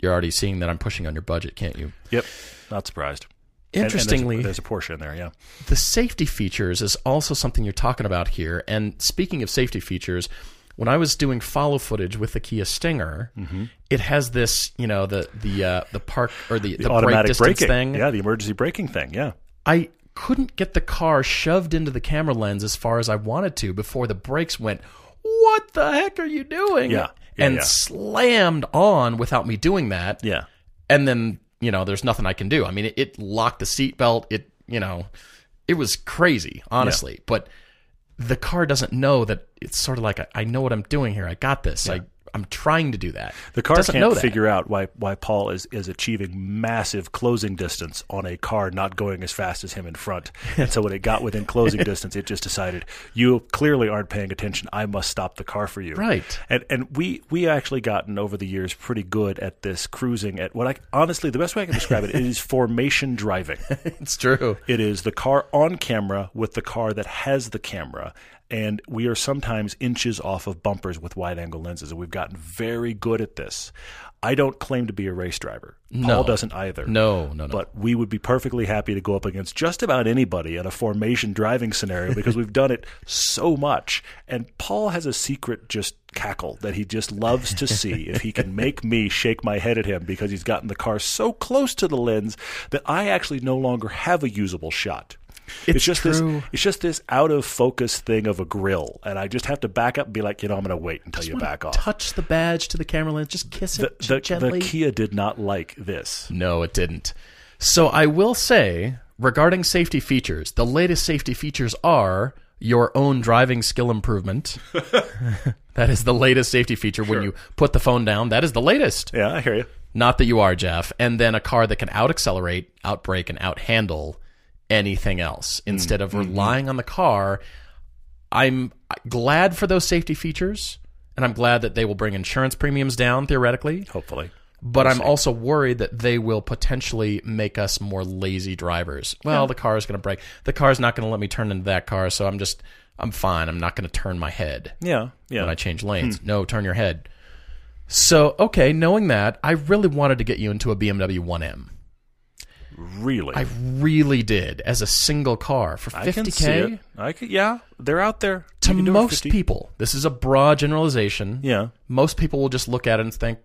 You're already seeing that I'm pushing on your budget, can't you? Yep. Not surprised. And- and there's a- Interestingly, there's, a, Porsche in there. Yeah. the safety features is also something you're talking about here. And speaking of safety features, when I was doing follow footage with the Kia Stinger, Mm-hmm. it has this, you know, the the uh, the park or the, the, brake Automatic braking. thing. Yeah. The emergency braking thing. Yeah. I couldn't get the car shoved into the camera lens as far as I wanted to before the brakes went. What the heck are you doing? Yeah. Yeah, and yeah. slammed on without me doing that Yeah. and then you know there's nothing i can do i mean it, it locked the seatbelt it you know it was crazy honestly but the car doesn't know that it's sort of like I, I know what i'm doing here i got this I, i'm trying to do that The car doesn't can't figure out why why Paul is, is achieving massive closing distance on a car not going as fast as him in front. And so when it got within closing distance, it just decided you clearly aren't paying attention. I must stop the car for you. Right. And and we we actually gotten over the years pretty good at this cruising at what I honestly the best way I can describe it is formation driving. it's true It is the car on camera with the car that has the camera. And we are sometimes inches off of bumpers with wide angle lenses. And we've gotten very good at this. I don't claim to be a race driver. Paul doesn't either. no no no But we would be perfectly happy to go up against just about anybody in a formation driving scenario because we've done it so much. And Paul has a secret just cackle that he just loves to see if he can make me shake my head at him because he's gotten the car so close to the lens that I actually no longer have a usable shot. It's just true. this it's just this out of focus thing of a grill and I just have to back up and be like, you know, I'm going to wait until you back off. touch the badge to the camera lens just kiss The, it the, gently the Kia did not like this. No, it didn't. So I will say, regarding safety features, the latest safety features are your own driving skill improvement. that is the latest safety feature when you put the phone down. That is the latest. Yeah, I hear you. Not that you are, Jeff. And then a car that can out accelerate, out brake, and out handle anything else mm-hmm. instead of mm-hmm. relying on the car. I'm glad for those safety features, and I'm glad that they will bring insurance premiums down theoretically Hopefully. but I'm also worried that they will potentially make us more lazy drivers. Well, the car is going to break. The car is not going to let me turn into that car, so I'm just I'm fine. I'm not going to turn my head Yeah, yeah. when I change lanes. Hmm. No, turn your head. So, okay, knowing that, I really wanted to get you into a BMW 1M. Really. I really did as a single car for 50k. I can see it. I could, yeah, they're out there. To You can do it for most people, this is a broad generalization. Yeah. most people will just look at it and think,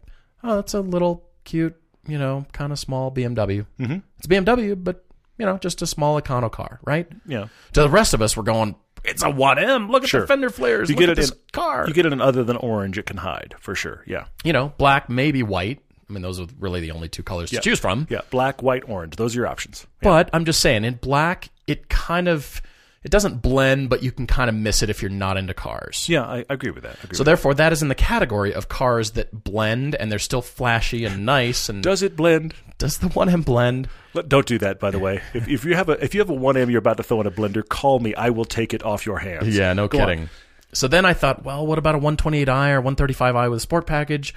"Oh, that's a little cute, you know, kind of small BMW." Mm-hmm. It's a BMW, but you know, just a small econo car, right? Yeah. To the rest of us, we're going, "It's a 1M. Look at Sure. the fender flares. You Look get at it this in car." You get it in other than orange, it can hide for sure. Yeah. you know, black, maybe white. I mean, those are really the only two colors to choose from. Yeah. Black, white, orange. Those are your options. But I'm just saying, in black, it kind of it doesn't blend, but you can kind of miss it if you're not into cars. Yeah, I, I agree with that. Agree So with therefore, that is in the category of cars that blend and they're still flashy and nice. And. Does it blend? does the 1M blend? Don't do that, by the way. If, if you have a if you have a one M you're about to throw in a blender, call me. I will take it off your hands. Yeah, no Go on. kidding. So then I thought, well, what about a 128i or 135i with a sport package?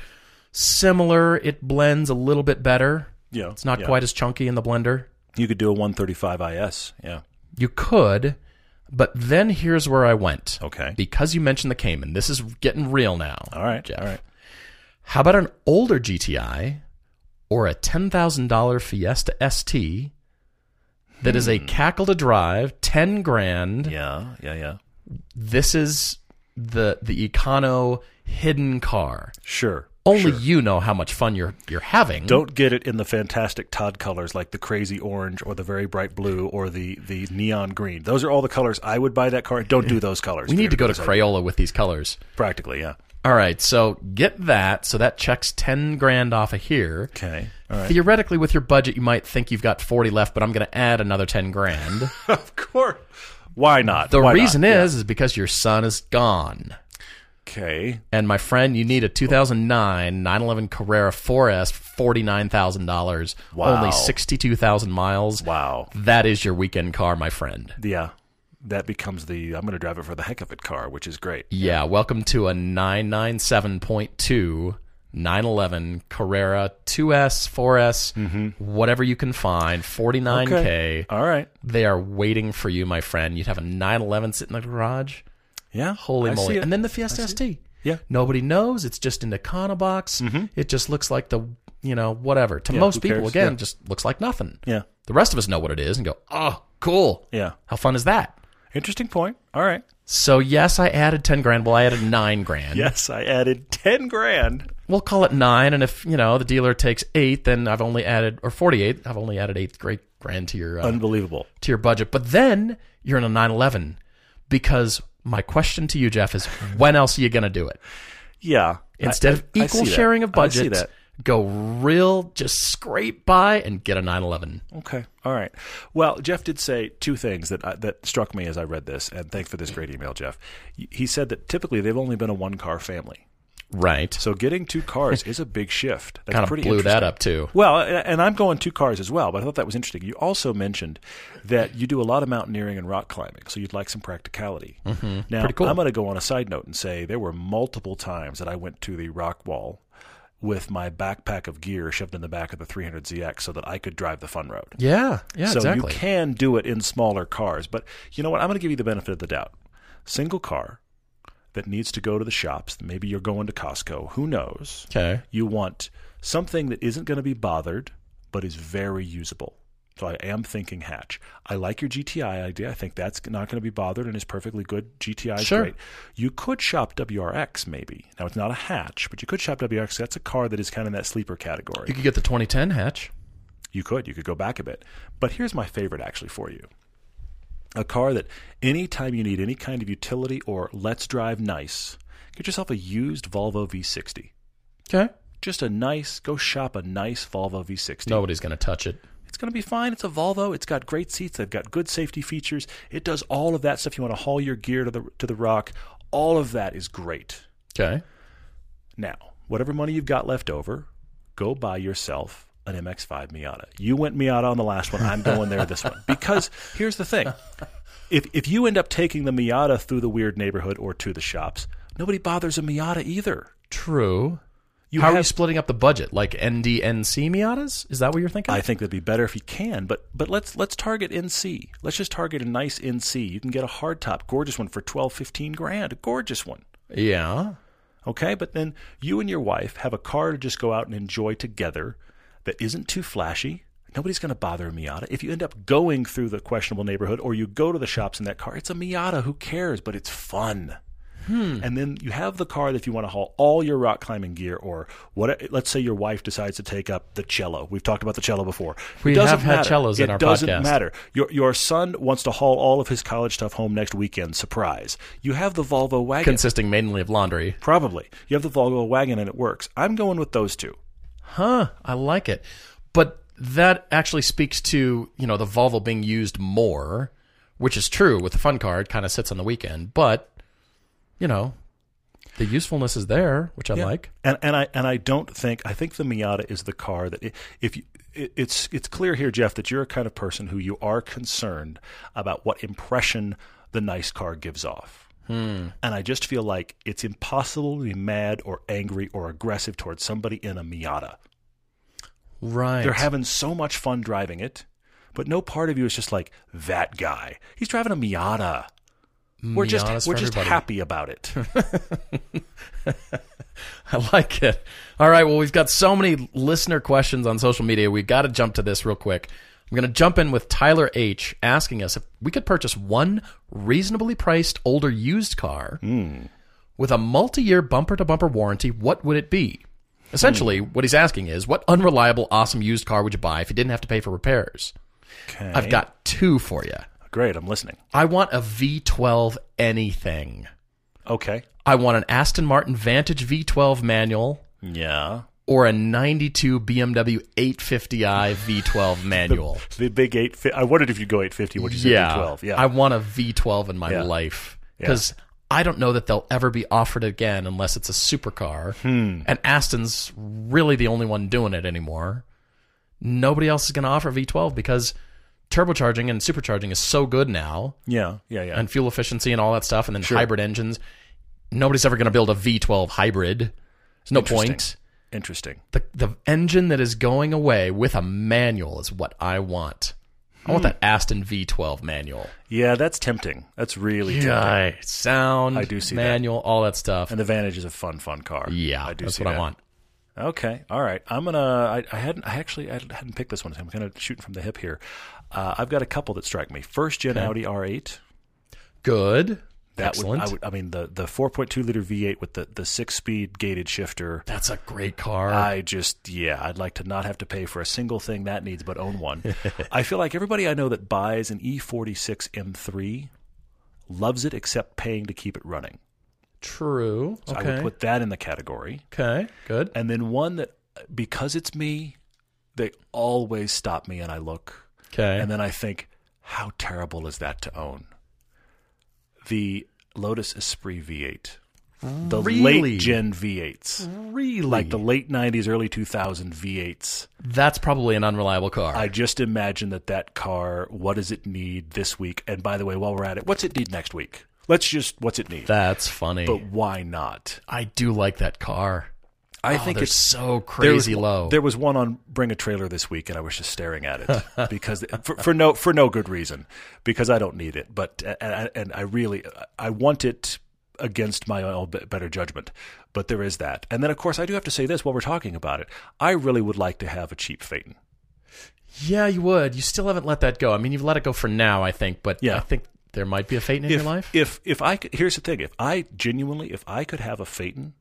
Similar, it blends a little bit better. Yeah, It's not yeah. quite as chunky in the blender. You could do a 135 IS. Yeah. You could, but then here's where I went. Okay. Because you mentioned the Cayman, this is getting real now. All right. Jeff. All right. How about an older GTI or a $10,000 Fiesta ST that is a hmm. cackle to drive, 10 grand? Yeah. Yeah. Yeah. This is the the econo hidden car. Sure. Only sure. you know how much fun you're you're having. Don't get it in the fantastic Todd colors like the crazy orange or the very bright blue or the, the neon green. Those are all the colors I would buy that car. Don't do those colors. we need to go to Crayola with these colors. Practically, yeah. All right, so get that. So that checks 10 grand off of here. Okay. All right. Theoretically, with your budget, you might think you've got 40 left, but I'm going to add another 10 grand. of course. Why not? The Why not? reason Yeah. is is because your son is gone. Okay. And my friend, you need a 2009 911 Carrera 4S, $49,000, Wow. only 62,000 miles. Wow. That is your weekend car, my friend. Yeah. That becomes the I'm going to drive it for the heck of it car, which is great. Yeah, welcome to a 997.2 911 Carrera 2S, 4S, mm-hmm. whatever you can find, 49K. Okay. All right. They are waiting for you, my friend. You'd have a 911 sitting in the garage. Yeah. Holy I see moly. it. And then the Fiesta ST. Yeah. Nobody knows. It's just in the box. It just looks like the, you know, whatever. To Yeah, most people, cares? again, Yeah. just looks like nothing. Yeah. The rest of us know what it is and go, oh, cool. Yeah. How fun is that? Interesting point. All right. So, yes, I added 10 grand. Well, I added 9 grand. Yes, I added 10 grand. We'll call it 9. And if, you know, the dealer takes 8, then I've only added, or 48, I've only added 8 great grand to your, uh, Unbelievable. to your budget. But then you're in a 911 because my question to you, Jeff, is when else are you going to do it? Yeah. Instead I- of equal see that. sharing of budget, go real, just scrape by and get a 911. Okay. All right. Well, Jeff did say two things that I, that struck me as I read this, and thanks for this great email, Jeff. He said that typically they've only been a one car family, Right. so getting two cars is a big shift. That's kind of pretty blew that up too. Well, and I'm going two cars as well, but I thought that was interesting. You also mentioned that you do a lot of mountaineering and rock climbing, so you'd like some practicality. Mm-hmm. Now, cool. I'm going to go on a side note and say there were multiple times that I went to the rock wall with my backpack of gear shoved in the back of the 300ZX so that I could drive the fun road. Yeah. Yeah. so exactly. you can do it in smaller cars, but you know what? I'm going to give you the benefit of the doubt. Single car that needs to go to the shops. Maybe you're going to Costco. Who knows? okay. You want something that isn't going to be bothered, but is very usable. So I am thinking hatch. I like your GTI idea. I think that's not going to be bothered and is perfectly good. GTI is Sure. great. You could shop WRX maybe. Now it's not a hatch, but you could shop WRX. That's a car that is kind of in that sleeper category. You could get the 2010 hatch. You could. You could go back a bit. But here's my favorite actually for you. A car that anytime you need any kind of utility or let's drive nice, get yourself a used Volvo V60. Okay. Just a nice, go shop a nice Volvo V60. Nobody's going to touch it. It's going to be fine. It's a Volvo. It's got great seats. They've got good safety features. It does all of that stuff. You want to haul your gear to the to the rock. All of that is great. Okay. Now, whatever money you've got left over, go buy yourself an MX-5 Miata. You went Miata on the last one. I'm going there this one because here's the thing: if if you end up taking the Miata through the weird neighborhood or to the shops, nobody bothers a Miata either. True. You How are you splitting up the budget? Like NDNC Miatas? Is that what you're thinking? I think that'd be better if you can, but but let's let's target NC. Let's just target a nice NC. You can get a hardtop, gorgeous one for 12, 15 grand, a gorgeous one. yeah. Okay, but then you and your wife have a car to just go out and enjoy together that isn't too flashy. Nobody's going to bother a Miata. If you end up going through the questionable neighborhood or you go to the shops in that car, it's a Miata. Who cares? But it's fun. Hmm. And then you have the car that if you want to haul all your rock climbing gear, or what? Let's say your wife decides to take up the cello. We've talked about the cello before. We it doesn't have had matter. cellos it in our podcast. It doesn't matter. Your your son wants to haul all of his college stuff home next weekend. Surprise! You have the Volvo wagon. Consisting mainly of laundry. Probably. You have the Volvo wagon and it works. I'm going with those two. Huh. I like it. But that actually speaks to, you know, the Volvo being used more, which is true with the fun car. It kind of sits on the weekend. But, you know, the usefulness is there, which I like. And and I and I don't think I think the Miata is the car that if you it, it's it's clear here, Jeff, that you're a kind of person who you are concerned about what impression the nice car gives off. Hmm. And I just feel like it's impossible to be mad or angry or aggressive towards somebody in a Miata. Right. They're having so much fun driving it, but no part of you is just like that guy. He's driving a Miata. We're just we're just everybody. happy about it. I like it. All right. Well, we've got so many listener questions on social media. We've got to jump to this real quick. I'm going to jump in with Tyler H asking us if we could purchase one reasonably priced older used car hmm. with a multi year bumper to bumper warranty. What would it be? Essentially, hmm. what he's asking is what unreliable, awesome used car would you buy if you didn't have to pay for repairs? Okay. I've got two for you. Great, I'm listening. I want a V12 anything. Okay. I want an Aston Martin Vantage V12 manual. Yeah. Or a 92 BMW 850i V12 manual. The big eight. I wondered if you'd go eight fifty. What you say yeah. twelve. Yeah. I want a V12 in my Yeah. life because I don't know that they'll ever be offered again unless it's a supercar. Hmm. And Aston's really the only one doing it anymore. Nobody else is going to offer V12 because turbocharging and supercharging is so good now yeah. Yeah. Yeah. and fuel efficiency and all that stuff and then hybrid engines. Nobody's ever going to build a V12 hybrid. There's no point. Interesting. The the engine that is going away with a manual is what I want. I Hmm. want that Aston V12 manual. Yeah, that's tempting. That's really tempting. Yeah, sound, I do see that. manual, all that stuff. And the Vantage is a fun, fun car. yeah, I do that's see what that. I want. Okay, all right. I'm gonna. I, I hadn't. I actually I hadn't picked this one. I'm kind of shooting from the hip here. Uh, I've got a couple that strike me. First gen Audi R8. Good, That excellent. Would, I, would, I mean the the 4.2 liter V8 with the the six speed gated shifter. that's a great car. I just yeah, I'd like to not have to pay for a single thing that needs, but own one. I feel like everybody I know that buys an E E46 M3 loves it, except paying to keep it running. True. So okay. I would put that in the category. okay. Good. And then one that because it's me, they always stop me and I look Okay. and then I think, how terrible is that to own? The Lotus Esprit V8. The Really? late gen V8s. really, Like the late 90s, early 2000 V8s. that's probably an unreliable car. I just imagine that that car, what does it need this week? And by the way, while we're at it, what's it need next week? Let's just, what's it need? that's funny. But why not? I do like that car. I Oh, think it's so There was- crazy low. There was one on Bring a Trailer this week, and I was just staring at it because for, for no for no good reason because I don't need it, but and, and I really I want it against my own better judgment. But there is that, and then of course I do have to say this while we're talking about it. I really would like to have a cheap Phaeton. yeah, you would. You still haven't let that go. I mean, you've let it go for now, I think, but Yeah. I think there might be a Phaeton in If your life. if if I could, here's the thing: if I genuinely if I could have a Phaeton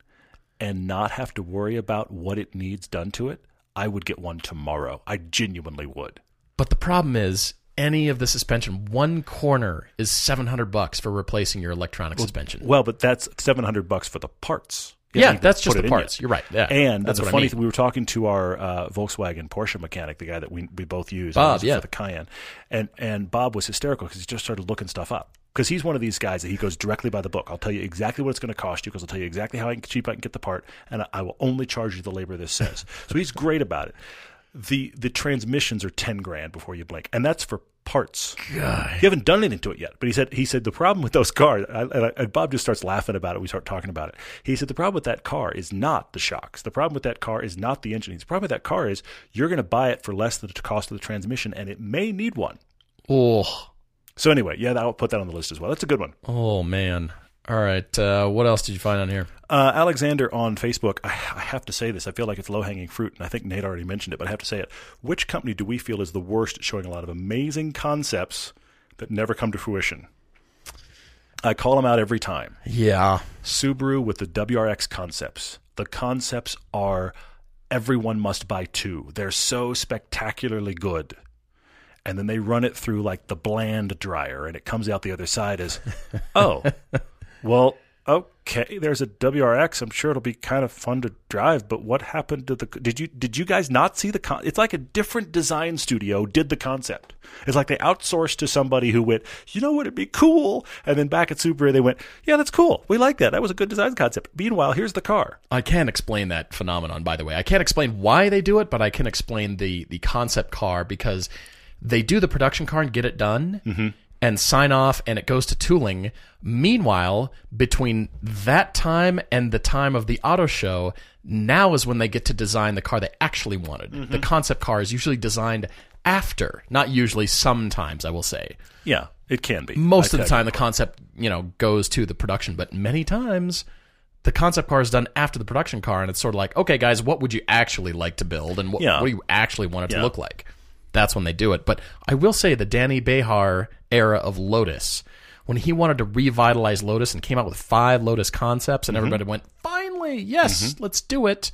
and not have to worry about what it needs done to it, I would get one tomorrow. I genuinely would. But the problem is, any of the suspension, one corner is seven hundred bucks for replacing your electronic suspension. Well, but that's seven hundred bucks for the parts. Yeah, that's just the parts. You're right. Yeah, And that's the funny I mean. thing, we were talking to our uh, Volkswagen Porsche mechanic, the guy that we we both use, Bob, and he uses it yeah. for the Cayenne, and and Bob was hysterical because he just started looking stuff up because he's one of these guys that he goes directly by the book. I'll tell you exactly what it's going to cost you because I'll tell you exactly how I can, cheap I can get the part, and I, will only charge you the labor this says. so he's great about it. The the transmissions are ten grand before you blink, and that's for parts. God. You haven't done anything to it yet. But he said he said the problem with those cars, I, and, I, and Bob just starts laughing about it. We start talking about it. He said the problem with that car is not the shocks. The problem with that car is not the engine. The problem with that car is you're going to buy it for less than the cost of the transmission, and it may need one. Oh, So anyway, yeah, I'll put that on the list as well. That's a good one. oh man. All right. Uh, what else did you find on here? Uh, Alexander on Facebook, I, I have to say this. I feel like it's low hanging fruit, and I think Nate already mentioned it, but I have to say it. Which company do we feel is the worst at showing a lot of amazing concepts that never come to fruition? I call them out every time. Yeah. Subaru with the WRX concepts. The concepts are everyone must buy two. They're so spectacularly good. And then they run it through like the bland dryer, and it comes out the other side as, oh, well, okay, there's a WRX. I'm sure it'll be kind of fun to drive. But what happened to the? Did you did you guys not see the? Con- it's like a different design studio did the concept. It's like they outsourced to somebody who went, you know what, it'd be cool. And then back at Subaru, they went, yeah, that's cool. We like that. That was a good design concept. Meanwhile, here's the car. I can't explain that phenomenon, by the way. I can't explain why they do it, but I can explain the the concept car because they do the production car and get it done mm-hmm. and sign off, and it goes to tooling. Meanwhile, between that time and the time of the auto show, now is when they get to design the car they actually wanted. Mm-hmm. The concept car is usually designed after, not usually, sometimes, I will say. Yeah, it can be. Most I of the time, the concept, you know, goes to the production, but many times the concept car is done after the production car, and it's sort of like, okay, guys, what would you actually like to build, and what, Yeah. what do you actually want it Yeah. to look like? That's when they do it. But I will say the Dany Bahar era of Lotus, when he wanted to revitalize Lotus and came out with five Lotus concepts, Mm-hmm. and everybody went, finally, yes, let's do it.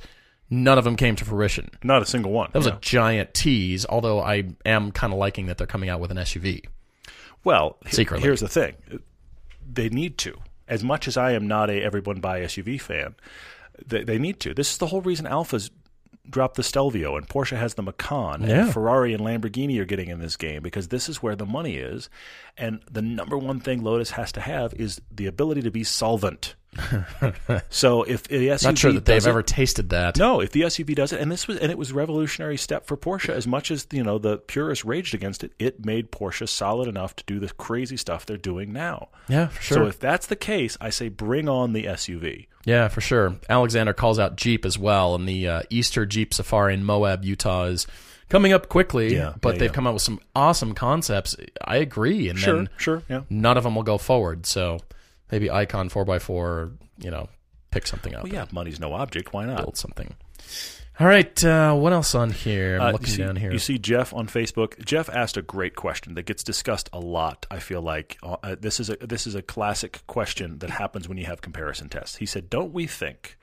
None of them came to fruition. Not a single one. That was Yeah. a giant tease, although I am kind of liking that they're coming out with an SUV. Well, Secretly. here's the thing: they need to. As much as I am not a everyone buy SUV fan, they, they need to. This is the whole reason Alfa's dropped the Stelvio, and Porsche has the Macan, Yeah. and Ferrari and Lamborghini are getting in this game because this is where the money is. And the number one thing Lotus has to have is the ability to be solvent. So if the SUV Not sure that they've does it- ever tasted that. no, if the SUV does it, and this was, and it was a revolutionary step for Porsche. As much as you know the purists raged against it, it made Porsche solid enough to do the crazy stuff they're doing now. Yeah, for sure. So if that's the case, I say bring on the SUV. Yeah, for sure. Alexander calls out Jeep as well, and the uh, Easter Jeep Safari in Moab, Utah is coming up quickly. Yeah, but yeah, they've yeah. come out with some awesome concepts. I agree, and then sure, yeah. none of them will go forward. So maybe Icon four x four, you know, pick something up, Well, yeah, money's no object. Why not? build something. All right, uh, what else on here? I'm Uh, looking you see, down here. You see Jeff on Facebook. Jeff asked a great question that gets discussed a lot. I feel like uh, uh, this is a this is a classic question that happens when you have comparison tests. He said, "Don't we think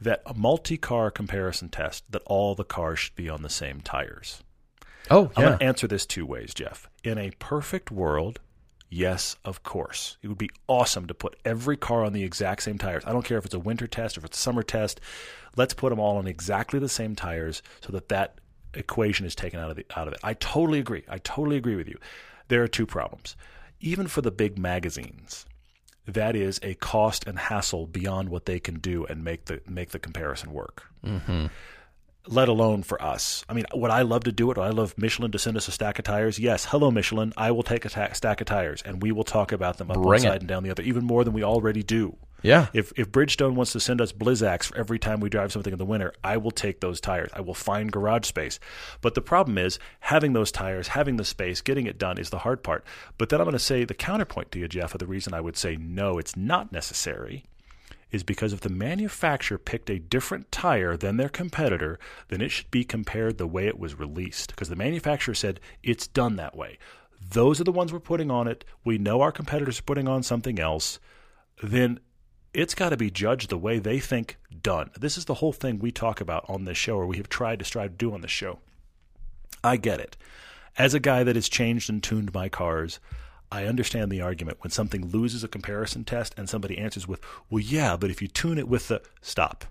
that a multi-car comparison test that all the cars should be on the same tires?" oh, I'm going to answer this two ways, Jeff. In a perfect world, yes, of course. It would be awesome to put every car on the exact same tires. I don't care if it's a winter test or if it's a summer test. Let's put them all on exactly the same tires so that that equation is taken out of the, out of it. I totally agree. I totally agree with you. There are two problems. Even for the big magazines, that is a cost and hassle beyond what they can do and make the make the comparison work mm-hmm. Let alone for us. I mean, would I love to do it? Would I love Michelin to send us a stack of tires? Yes. Hello, Michelin. I will take a ta- stack of tires and we will talk about them up one Bring side it. and down the other, even more than we already do. yeah. If if Bridgestone wants to send us Blizzaks for every time we drive something in the winter, I will take those tires. I will find garage space. But the problem is having those tires, having the space, getting it done is the hard part. But then I'm going to say the counterpoint to you, Jeff, of the reason I would say no, it's not necessary is because if the manufacturer picked a different tire than their competitor, then it should be compared the way it was released. Because the manufacturer said it's done that way. Those are the ones we're putting on it. We know our competitors are putting on something else. Then it's got to be judged the way they think done. This is the whole thing we talk about on this show, or we have tried to strive to do on this show. I get it. As a guy that has changed and tuned my cars, I understand the argument when something loses a comparison test and somebody answers with, well, yeah, but if you tune it with the stop.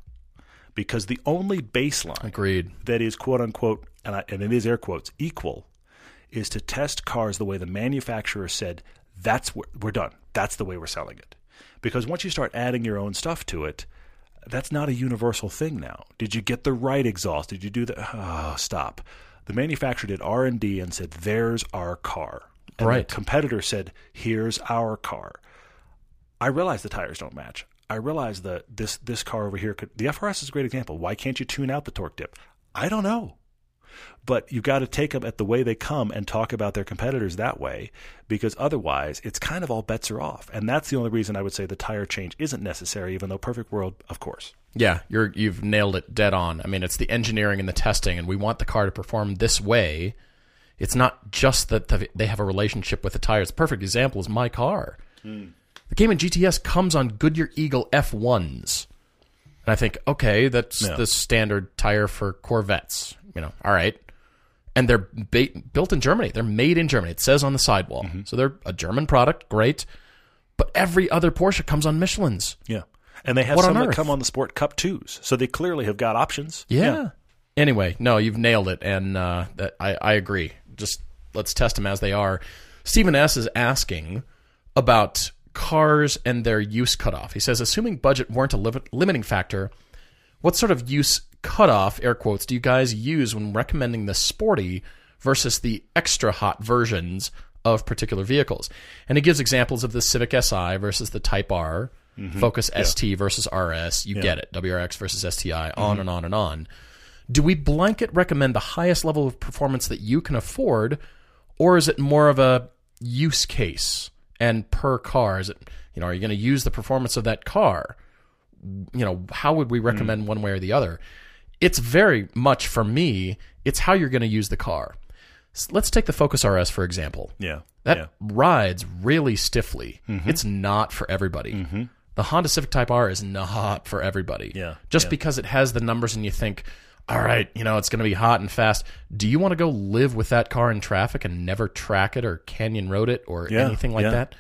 Because the only baseline Agreed. that is quote unquote, and, I, and it is air quotes, equal, is to test cars the way the manufacturer said, that's wh- we're done. That's the way we're selling it. Because once you start adding your own stuff to it, that's not a universal thing now. Did you get the right exhaust? Did you do the? Oh, stop. The manufacturer did R and D and said, "There's our car." And Right. The competitor said, "Here's our car." I realize the tires don't match. I realize that this this car over here could. The FRS is a great example. Why can't you tune out the torque dip? I don't know. But you've got to take them at the way they come and talk about their competitors that way, because otherwise, it's kind of all bets are off. And that's the only reason I would say the tire change isn't necessary, even though perfect world, of course. Yeah, you're you've nailed it dead on. I mean, it's the engineering and the testing, and we want the car to perform this way. It's not just that they have a relationship with the tires. The perfect example is my car. The Cayman GTS comes on Goodyear Eagle F1s. And I think, okay, that's Yeah. the standard tire for Corvettes. You know, all right. And they're ba- built in Germany. They're made in Germany. It says on the sidewall. So they're a German product, great. But every other Porsche comes on Michelin's. Yeah. And they have What some that come on the Sport Cup twos, so they clearly have got options. Yeah. Anyway, no, you've nailed it, and uh, that I, I agree. Just let's test them as they are. Stephen S is asking about cars and their use cutoff. He says, assuming budget weren't a li- limiting factor, what sort of use cutoff, air quotes, do you guys use when recommending the sporty versus the extra hot versions of particular vehicles? And he gives examples of the Civic Si versus the Type R, mm-hmm. Focus ST versus RS. You get it. WRX versus STI, on mm-hmm. and on and on. Do we blanket recommend the highest level of performance that you can afford, or is it more of a use case and per car? Is it you know, are you going to use the performance of that car? You know, how would we recommend one way or the other? It's very much for me. It's how you're going to use the car. S- Let's take the Focus RS for example. Yeah. That yeah. rides really stiffly. Mm-hmm. It's not for everybody. The Honda Civic Type R is not for everybody. Yeah, Just yeah. because it has the numbers and you think, all right, you know, it's going to be hot and fast. Do you want to go live with that car in traffic and never track it or canyon road it or Yeah, anything like yeah. that?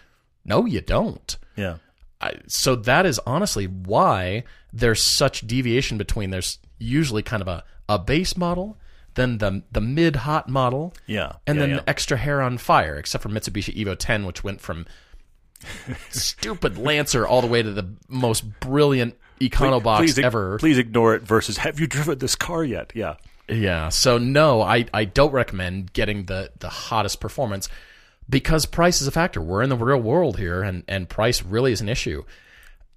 No, you don't. Yeah. I, so that is honestly why there's such deviation between there's usually kind of a, a base model, then the the mid hot model, Yeah, and yeah, then the extra hair on fire, except for Mitsubishi Evo 10, which went from stupid Lancer all the way to the most brilliant Econobox please, ig- ever. Please ignore it. Versus, have you driven this car yet? Yeah, Yeah. So no, I, I don't recommend getting the, the hottest performance because price is a factor. We're in the real world here and, and price really is an issue.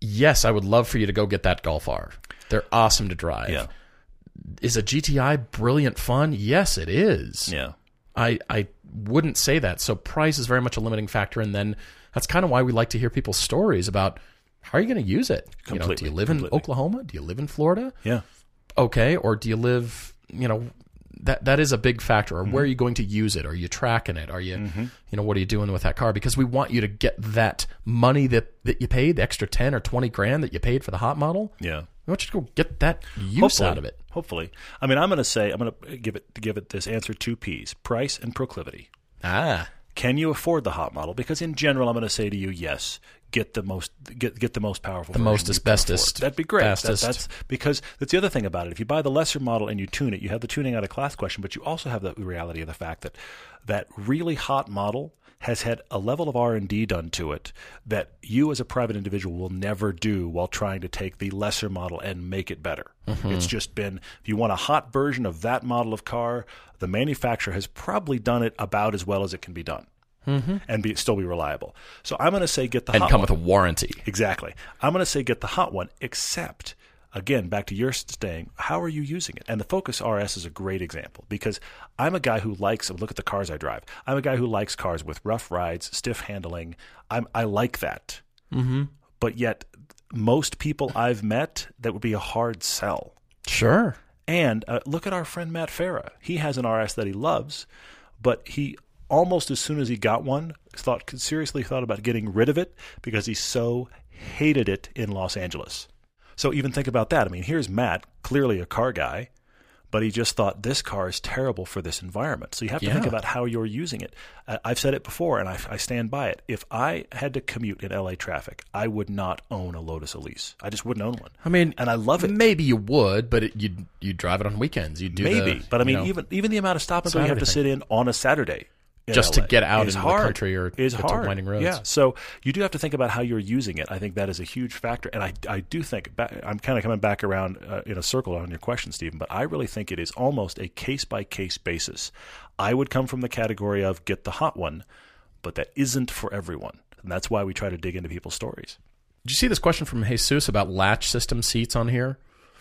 Yes, I would love for you to go get that Golf R. They're awesome to drive. yeah, Is a GTI brilliant fun? Yes, it is. yeah. I, I wouldn't say that. So price is very much a limiting factor. And then that's kind of why we like to hear people's stories about how are you going to use it? You know, do you live in. Oklahoma? Do you live in Florida? Yeah. okay or do you live you know that that is a big factor or Mm-hmm. where are you going to use it are you tracking it are you you know what are you doing with that car because we want you to get that money that that you paid the extra 10 or 20 grand that you paid for the hot model Yeah. we want you to go get that use Hopefully. out of it Hopefully. I mean, I'm going to say I'm going to give it give it this answer two P's: price and proclivity. ah Can you afford the hot model? Because in general, I'm going to say to you, yes. Get the most get get the most powerful, the most asbestos, That'd be great. That- that's because that's the other thing about it. If you buy the lesser model and you tune it, you have the tuning out of class question, but you also have the reality of the fact that that really hot model has had a level of R&D done to it that you as a private individual will never do while trying to take the lesser model and make it better. Mm-hmm. It's just been if you want a hot version of that model of car, the manufacturer has probably done it about as well as it can be done. And be, still be reliable. So I'm going to say get the hot one. and hot come one. with a warranty Exactly. I'm going to say get the hot one, except, again, back to your staying, how are you using it? And the Focus RS is a great example because I'm a guy who likes, look at the cars I drive. I'm a guy who likes cars with rough rides, stiff handling. I'm, I like that. Mm-hmm. But yet, most people I've met, that would be a hard sell. sure And uh, look at our friend Matt Farah. He has an RS that he loves, but he almost as soon as he got one thought seriously thought about getting rid of it because he so hated it in Los Angeles. So even think about that. I mean, here's Matt, clearly a car guy, but he just thought this car is terrible for this environment. So you have to think about how you're using it. I've said it before, and I, I stand by it. If I had to commute in LA traffic, I would not own a Lotus Elise. I just wouldn't own one. i mean and I love it. maybe you would but it, you'd you'd drive it on weekends you'd do Maybe, the, but I you mean, know, even even the amount of stop and go you have to sit in on a Saturday Just to get out into the country or is hard. winding roads. Yeah, so you do have to think about how you're using it. I think that is a huge factor, and I I do think I'm kind of coming back around uh, in a circle on your question, Stephen. But I really think it is almost a case by case basis. I would come from the category of get the hot one, but that isn't for everyone, and that's why we try to dig into people's stories. did you see this question from jesus about latch system seats on here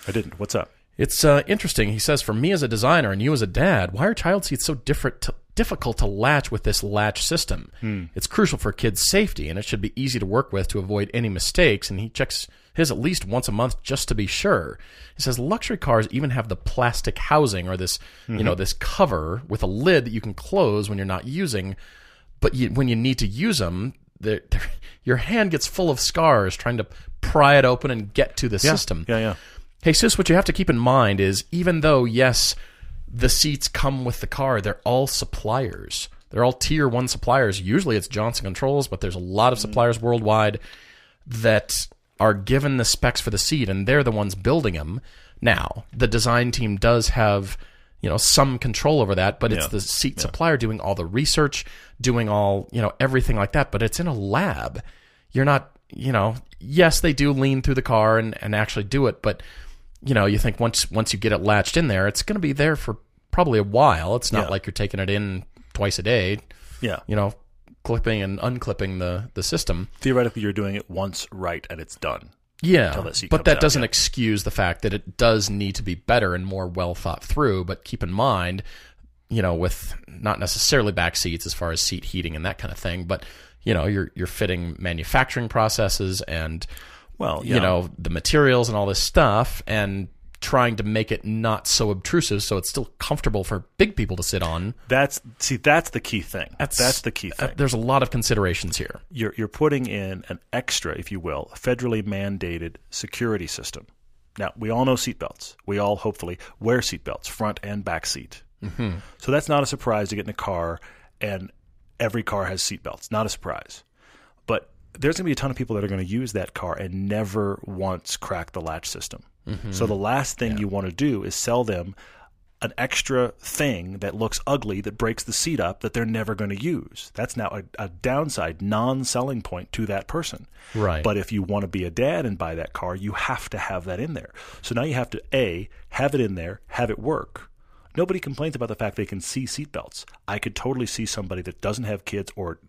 I didn't. What's up? It's uh, interesting. He says, "For me as a designer and you as a dad, why are child seats so different, to, difficult to latch with this latch system? Hmm. It's crucial for kids' safety, and it should be easy to work with to avoid any mistakes." And he checks his at least once a month just to be sure. He says luxury cars even have the plastic housing or this, you know, mm-hmm. this cover with a lid that you can close when you're not using, but you, when you need to use them. They're, they're, your hand gets full of scars trying to pry it open and get to the system. Yeah, yeah. Hey, sis, what you have to keep in mind is even though, yes, the seats come with the car, they're all suppliers. They're all tier one suppliers. Usually it's Johnson Controls, but there's a lot of mm. suppliers worldwide that are given the specs for the seat, and they're the ones building them. Now, the design team does have you know some control over that, but it's the seat supplier doing all the research, doing all you know everything like that. But it's in a lab. You're not you know yes they do lean through the car and, and actually do it, but you know you think once once you get it latched in there, it's going to be there for probably a while. It's not Yeah. like you're taking it in twice a day. Yeah. You know, clipping and unclipping the the system. Theoretically, you're doing it once right, and it's done. Yeah, that but that out, doesn't yeah. excuse the fact that it does need to be better and more well thought through. But keep in mind, you know, with not necessarily back seats as far as seat heating and that kind of thing, but you know, you're you're fitting manufacturing processes and Well, you know the materials and all this stuff and trying to make it not so obtrusive so it's still comfortable for big people to sit on. That's see, that's the key thing. That's, the key uh, thing. there's a lot of considerations here. you're you're putting in an extra, if you will, federally mandated security system. Now we all know seatbelts. We all hopefully wear seatbelts, front and back seat. Mm-hmm. So that's not a surprise to get in a car and every car has seatbelts. Not a surprise. But there's going to be a ton of people that are going to use that car and never once crack the latch system. So the last thing you want to do is sell them an extra thing that looks ugly that breaks the seat up that they're never going to use. That's now a, a downside, non-selling point to that person. Right. But if you want to be a dad and buy that car, you have to have that in there. So now you have to a have it in there, have it work. Nobody complains about the fact they can see seatbelts. I could totally see somebody that doesn't have kids or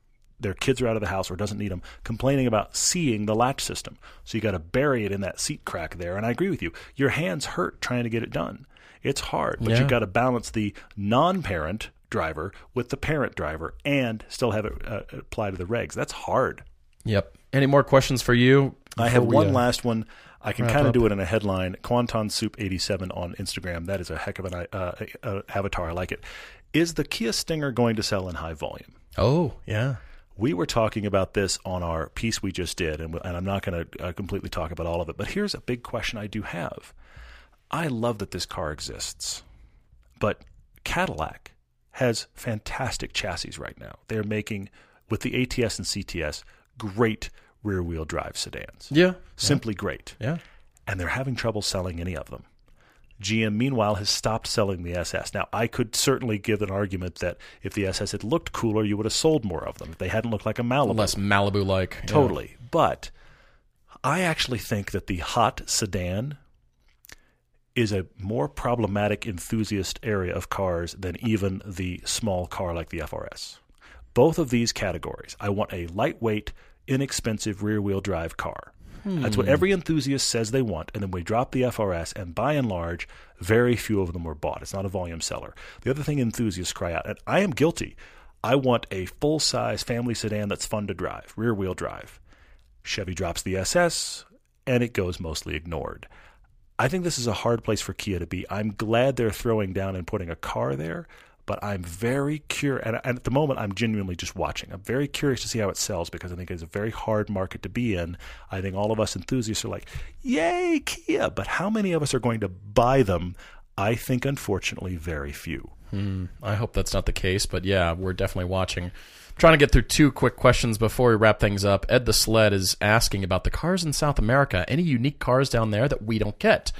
their kids are out of the house or doesn't need them complaining about seeing the latch system. So you got to bury it in that seat crack there. And I agree with you. Your hands hurt trying to get it done. It's hard, but Yeah. you've got to balance the non-parent driver with the parent driver and still have it uh, apply to the regs. That's hard. Yep. Any more questions for you? I have one uh, last one. I can kind of do it in a headline. Quanton Soup 87 on Instagram. That is a heck of an uh, uh, avatar. I like it. Is the Kia Stinger going to sell in high volume? Oh, yeah. We were talking about this on our piece we just did, and, and I'm not going to uh, completely talk about all of it. But here's a big question I do have. I love that this car exists, but Cadillac has fantastic chassis right now. They're making, with the ATS and CTS, great rear wheel drive sedans. Yeah. Simply great. Yeah. And they're having trouble selling any of them. GM, meanwhile, has stopped selling the SS. Now, I could certainly give an argument that if the SS had looked cooler, you would have sold more of them. If they hadn't looked like a Malibu. Less Malibu like. Totally. But I actually think that the hot sedan is a more problematic enthusiast area of cars than even the small car like the FRS. Both of these categories, I want a lightweight, inexpensive rear wheel drive car. That's what every enthusiast says they want. And then we drop the FRS, and by and large, very few of them were bought. It's not a volume seller. The other thing enthusiasts cry out, and I am guilty, I want a full size family sedan that's fun to drive, rear wheel drive. Chevy drops the SS, and it goes mostly ignored. I think this is a hard place for Kia to be. I'm glad they're throwing down and putting a car there, but I'm very curious. And, and at the moment, I'm genuinely just watching. I'm very curious to see how it sells because I think it's a very hard market to be in. I think all of us enthusiasts are like, yay, Kia. But how many of us are going to buy them? I think, unfortunately, very few. Hmm. I hope that's not the case, but yeah, we're definitely watching. Trying to get through two quick questions before we wrap things up. Ed the Sled is asking about the cars in South America. Any unique cars down there that we don't get?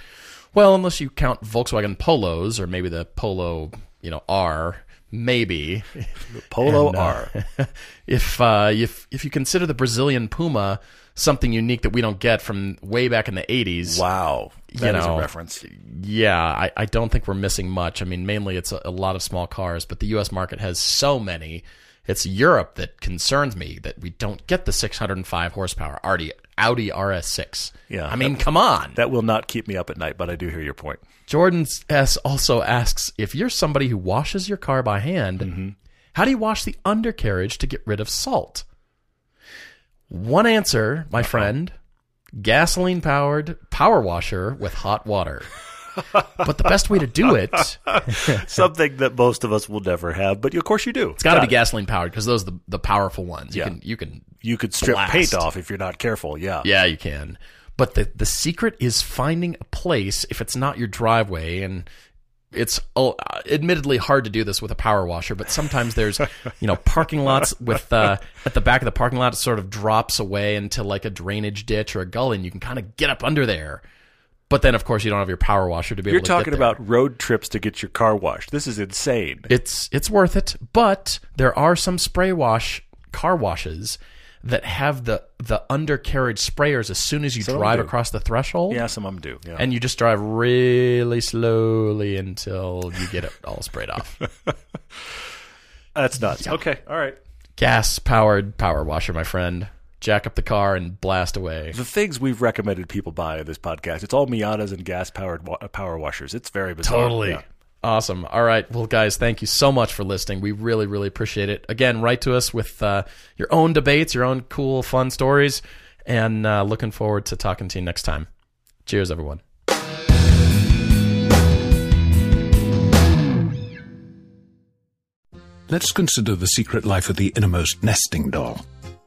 Well, unless you count Volkswagen Polos or maybe the Polo, you know, R, maybe. Polo And, uh, R. if uh, if if you consider the Brazilian Puma something unique that we don't get from way back in the 80s, Wow. that is know, a reference. yeah, I, I don't think we're missing much. I mean, mainly it's a, a lot of small cars, but the U.S. market has so many. It's Europe that concerns me that we don't get the 605 horsepower Audi, Audi RS6. Yeah, I mean, come on. That will not keep me up at night, but I do hear your point. Jordan S also asks if you're somebody who washes your car by hand, Mm-hmm. how do you wash the undercarriage to get rid of salt? One answer, my friend gasoline powered power washer with hot water. but the best way to do it, something that most of us will never have, but of course you do. It's got to be gasoline powered because those are the, the powerful ones. You Yeah. can you can You could strip Blast. paint off if you're not careful. Yeah. Yeah, you can. But the the secret is finding a place if it's not your driveway and it's oh, admittedly hard to do this with a power washer, but sometimes there's you know parking lots with uh, at the back of the parking lot it sort of drops away into like a drainage ditch or a gully, and you can kind of get up under there. But then, of course, you don't have your power washer to be You're able to. get it. You're talking about road trips to get your car washed. This is insane. it's it's worth it, but there are some spray wash car washes that have the the undercarriage sprayers as soon as you Some drive across the threshold. Yeah, some of them do. Yeah. and you just drive really slowly until you get it all sprayed off. That's nuts. Okay. All right. Gas powered power washer, my friend. Jack up the car and blast away. The things we've recommended people buy in this podcast, it's all Miatas and gas powered wa- power washers. It's very bizarre. Yeah. Awesome. All right. Well, guys, thank you so much for listening. We really, really appreciate it. Again, write to us with uh, your own debates, your own cool, fun stories, and uh, looking forward to talking to you next time. Cheers, everyone. Let's consider the secret life of the innermost nesting doll.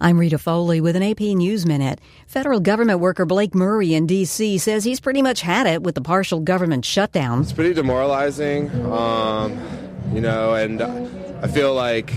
I'm Rita Foley with an AP News Minute. Federal government worker Blake Murray in D.C. says he's pretty much had it with the partial government shutdown. It's pretty demoralizing, um, you know, and I feel like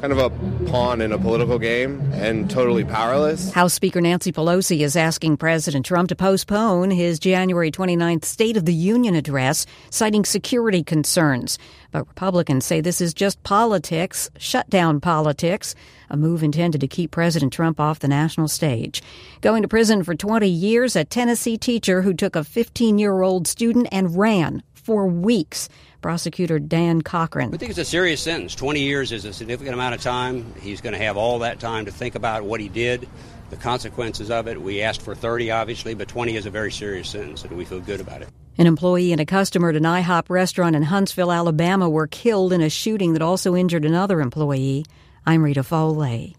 kind of a pawn in a political game and totally powerless. House Speaker Nancy Pelosi is asking President Trump to postpone his January 29th State of the Union address, citing security concerns. But Republicans say this is just politics, shutdown politics, a move intended to keep President Trump off the national stage. Going to prison for 20 years, a Tennessee teacher who took a 15 year old student and ran for weeks. Prosecutor Dan Cochran. We think it's a serious sentence. 20 years is a significant amount of time. He's going to have all that time to think about what he did, the consequences of it. We asked for 30, obviously, but 20 is a very serious sentence, and we feel good about it. An employee and a customer at an IHOP restaurant in Huntsville, Alabama were killed in a shooting that also injured another employee. I'm Rita Foley.